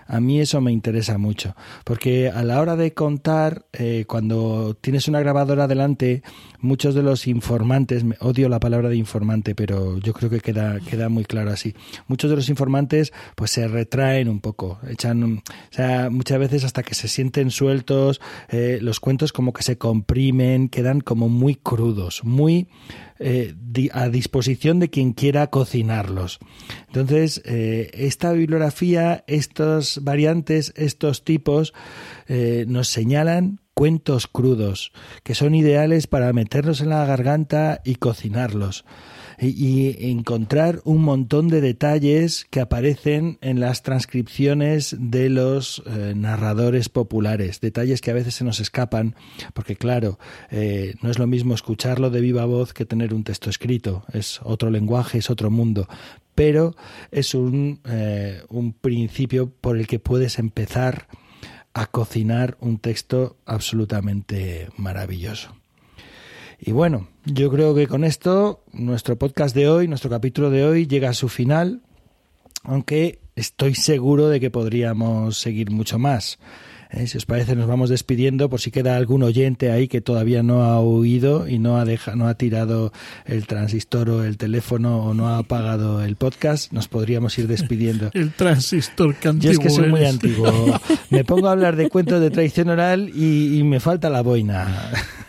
S1: A mí eso me interesa mucho, porque a la hora de contar, eh, cuando tienes una grabadora delante, muchos de los informantes, odio la palabra de informante, pero yo creo que queda, queda muy claro así. Muchos de los informantes pues se retraen un poco, echan, o sea, muchas veces hasta que se sienten sueltos, eh, los cuentos como que se comprimen, quedan como muy crudos, muy eh, a disposición de quien quiera cocinarlos. Entonces, eh, esta bibliografía, estas variantes, estos tipos, eh, nos señalan cuentos crudos, que son ideales para meterlos en la garganta y cocinarlos y, encontrar un montón de detalles que aparecen en las transcripciones de los eh, narradores populares, detalles que a veces se nos escapan, porque claro, eh, no es lo mismo escucharlo de viva voz que tener un texto escrito, es otro lenguaje, es otro mundo, pero es un, eh, un principio por el que puedes empezar a cocinar un texto absolutamente maravilloso. Y bueno, yo creo que con esto nuestro podcast de hoy, nuestro capítulo de hoy llega a su final, aunque estoy seguro de que podríamos seguir mucho más. Eh, si os parece, nos vamos despidiendo por si queda algún oyente ahí que todavía no ha oído y no ha, dejado, no ha tirado el transistor o el teléfono o no ha apagado el podcast, nos podríamos ir despidiendo. (laughs)
S3: El transistor que
S1: Yo es que soy muy antiguo. Me pongo a hablar de cuentos de tradición oral y, y me falta la boina. (laughs)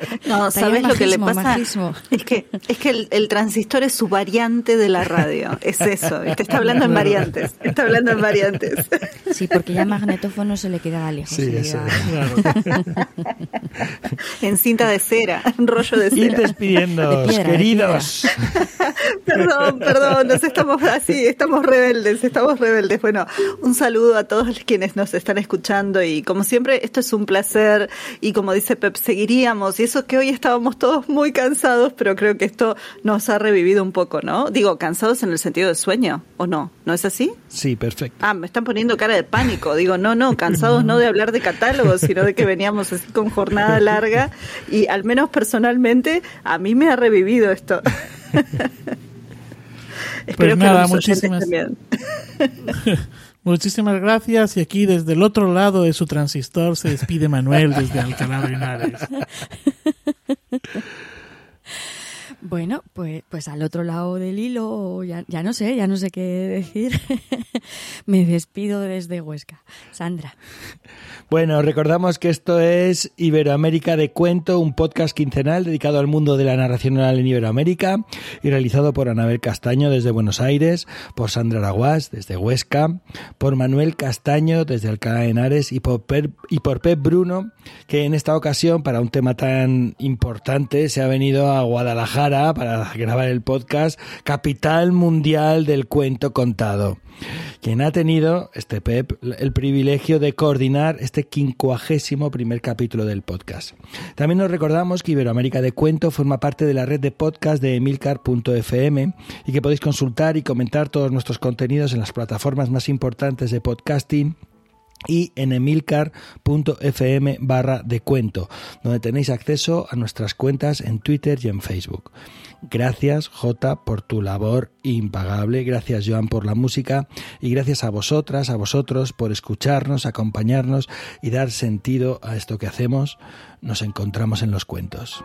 S2: no, ¿sabes lo que le pasa? Es que, es que el, transistor es su variante de la radio. Es eso. Te está hablando en variantes. Está hablando en variantes.
S4: Sí, porque ya magnetófono se le queda lejos.
S1: Sí, eso.
S2: en cinta de cera, en rollo de cera.
S1: Ir despidiendo, queridos.
S2: perdón, perdón, nos estamos así, estamos rebeldes, estamos rebeldes. Bueno, un saludo a todos quienes nos están escuchando y como siempre, esto es un placer y como dice Pep, seguiríamos. Y eso que hoy estábamos todos muy cansados, pero creo que esto nos ha revivido un poco, ¿no? Digo, cansados en el sentido de sueño, ¿o no? ¿No es así?
S1: Sí, perfecto.
S2: Ah, me están poniendo cara de pánico. Digo, no, no, cansados no de hablar de catálogos, sino de que veníamos así con jornada larga y al menos personalmente a mí me ha revivido esto. (laughs)
S3: Espero pues nada, que muchísimas. (laughs) Muchísimas gracias. Y aquí desde el otro lado de su transistor se despide Manuel desde Alcalá de Henares. (laughs)
S4: Bueno, pues, pues al otro lado del hilo, ya, ya no sé, ya no sé qué decir. (laughs) Me despido desde Huesca. Sandra.
S1: Bueno, recordamos que esto es Iberoamérica de Cuento, un podcast quincenal dedicado al mundo de la narración oral en Iberoamérica y realizado por Anabel Castaño desde Buenos Aires, por Sandra Araguás desde Huesca, por Manuel Castaño desde Alcalá de Henares y por, y por Pep Bruno, que en esta ocasión, para un tema tan importante, se ha venido a Guadalajara para grabar el podcast Capital Mundial del Cuento Contado quien ha tenido, este Pep, el privilegio de coordinar este quincuagésimo primer capítulo del podcast. También nos recordamos que Iberoamérica de Cuento forma parte de la red de podcast de emilcar.fm y que podéis consultar y comentar todos nuestros contenidos en las plataformas más importantes de podcasting y en emilcar.fm barra de cuento, donde tenéis acceso a nuestras cuentas en Twitter y en Facebook. Gracias, Jota, por tu labor impagable. Gracias, Joan, por la música. Y gracias a vosotras, a vosotros, por escucharnos, acompañarnos y dar sentido a esto que hacemos. Nos encontramos en los cuentos.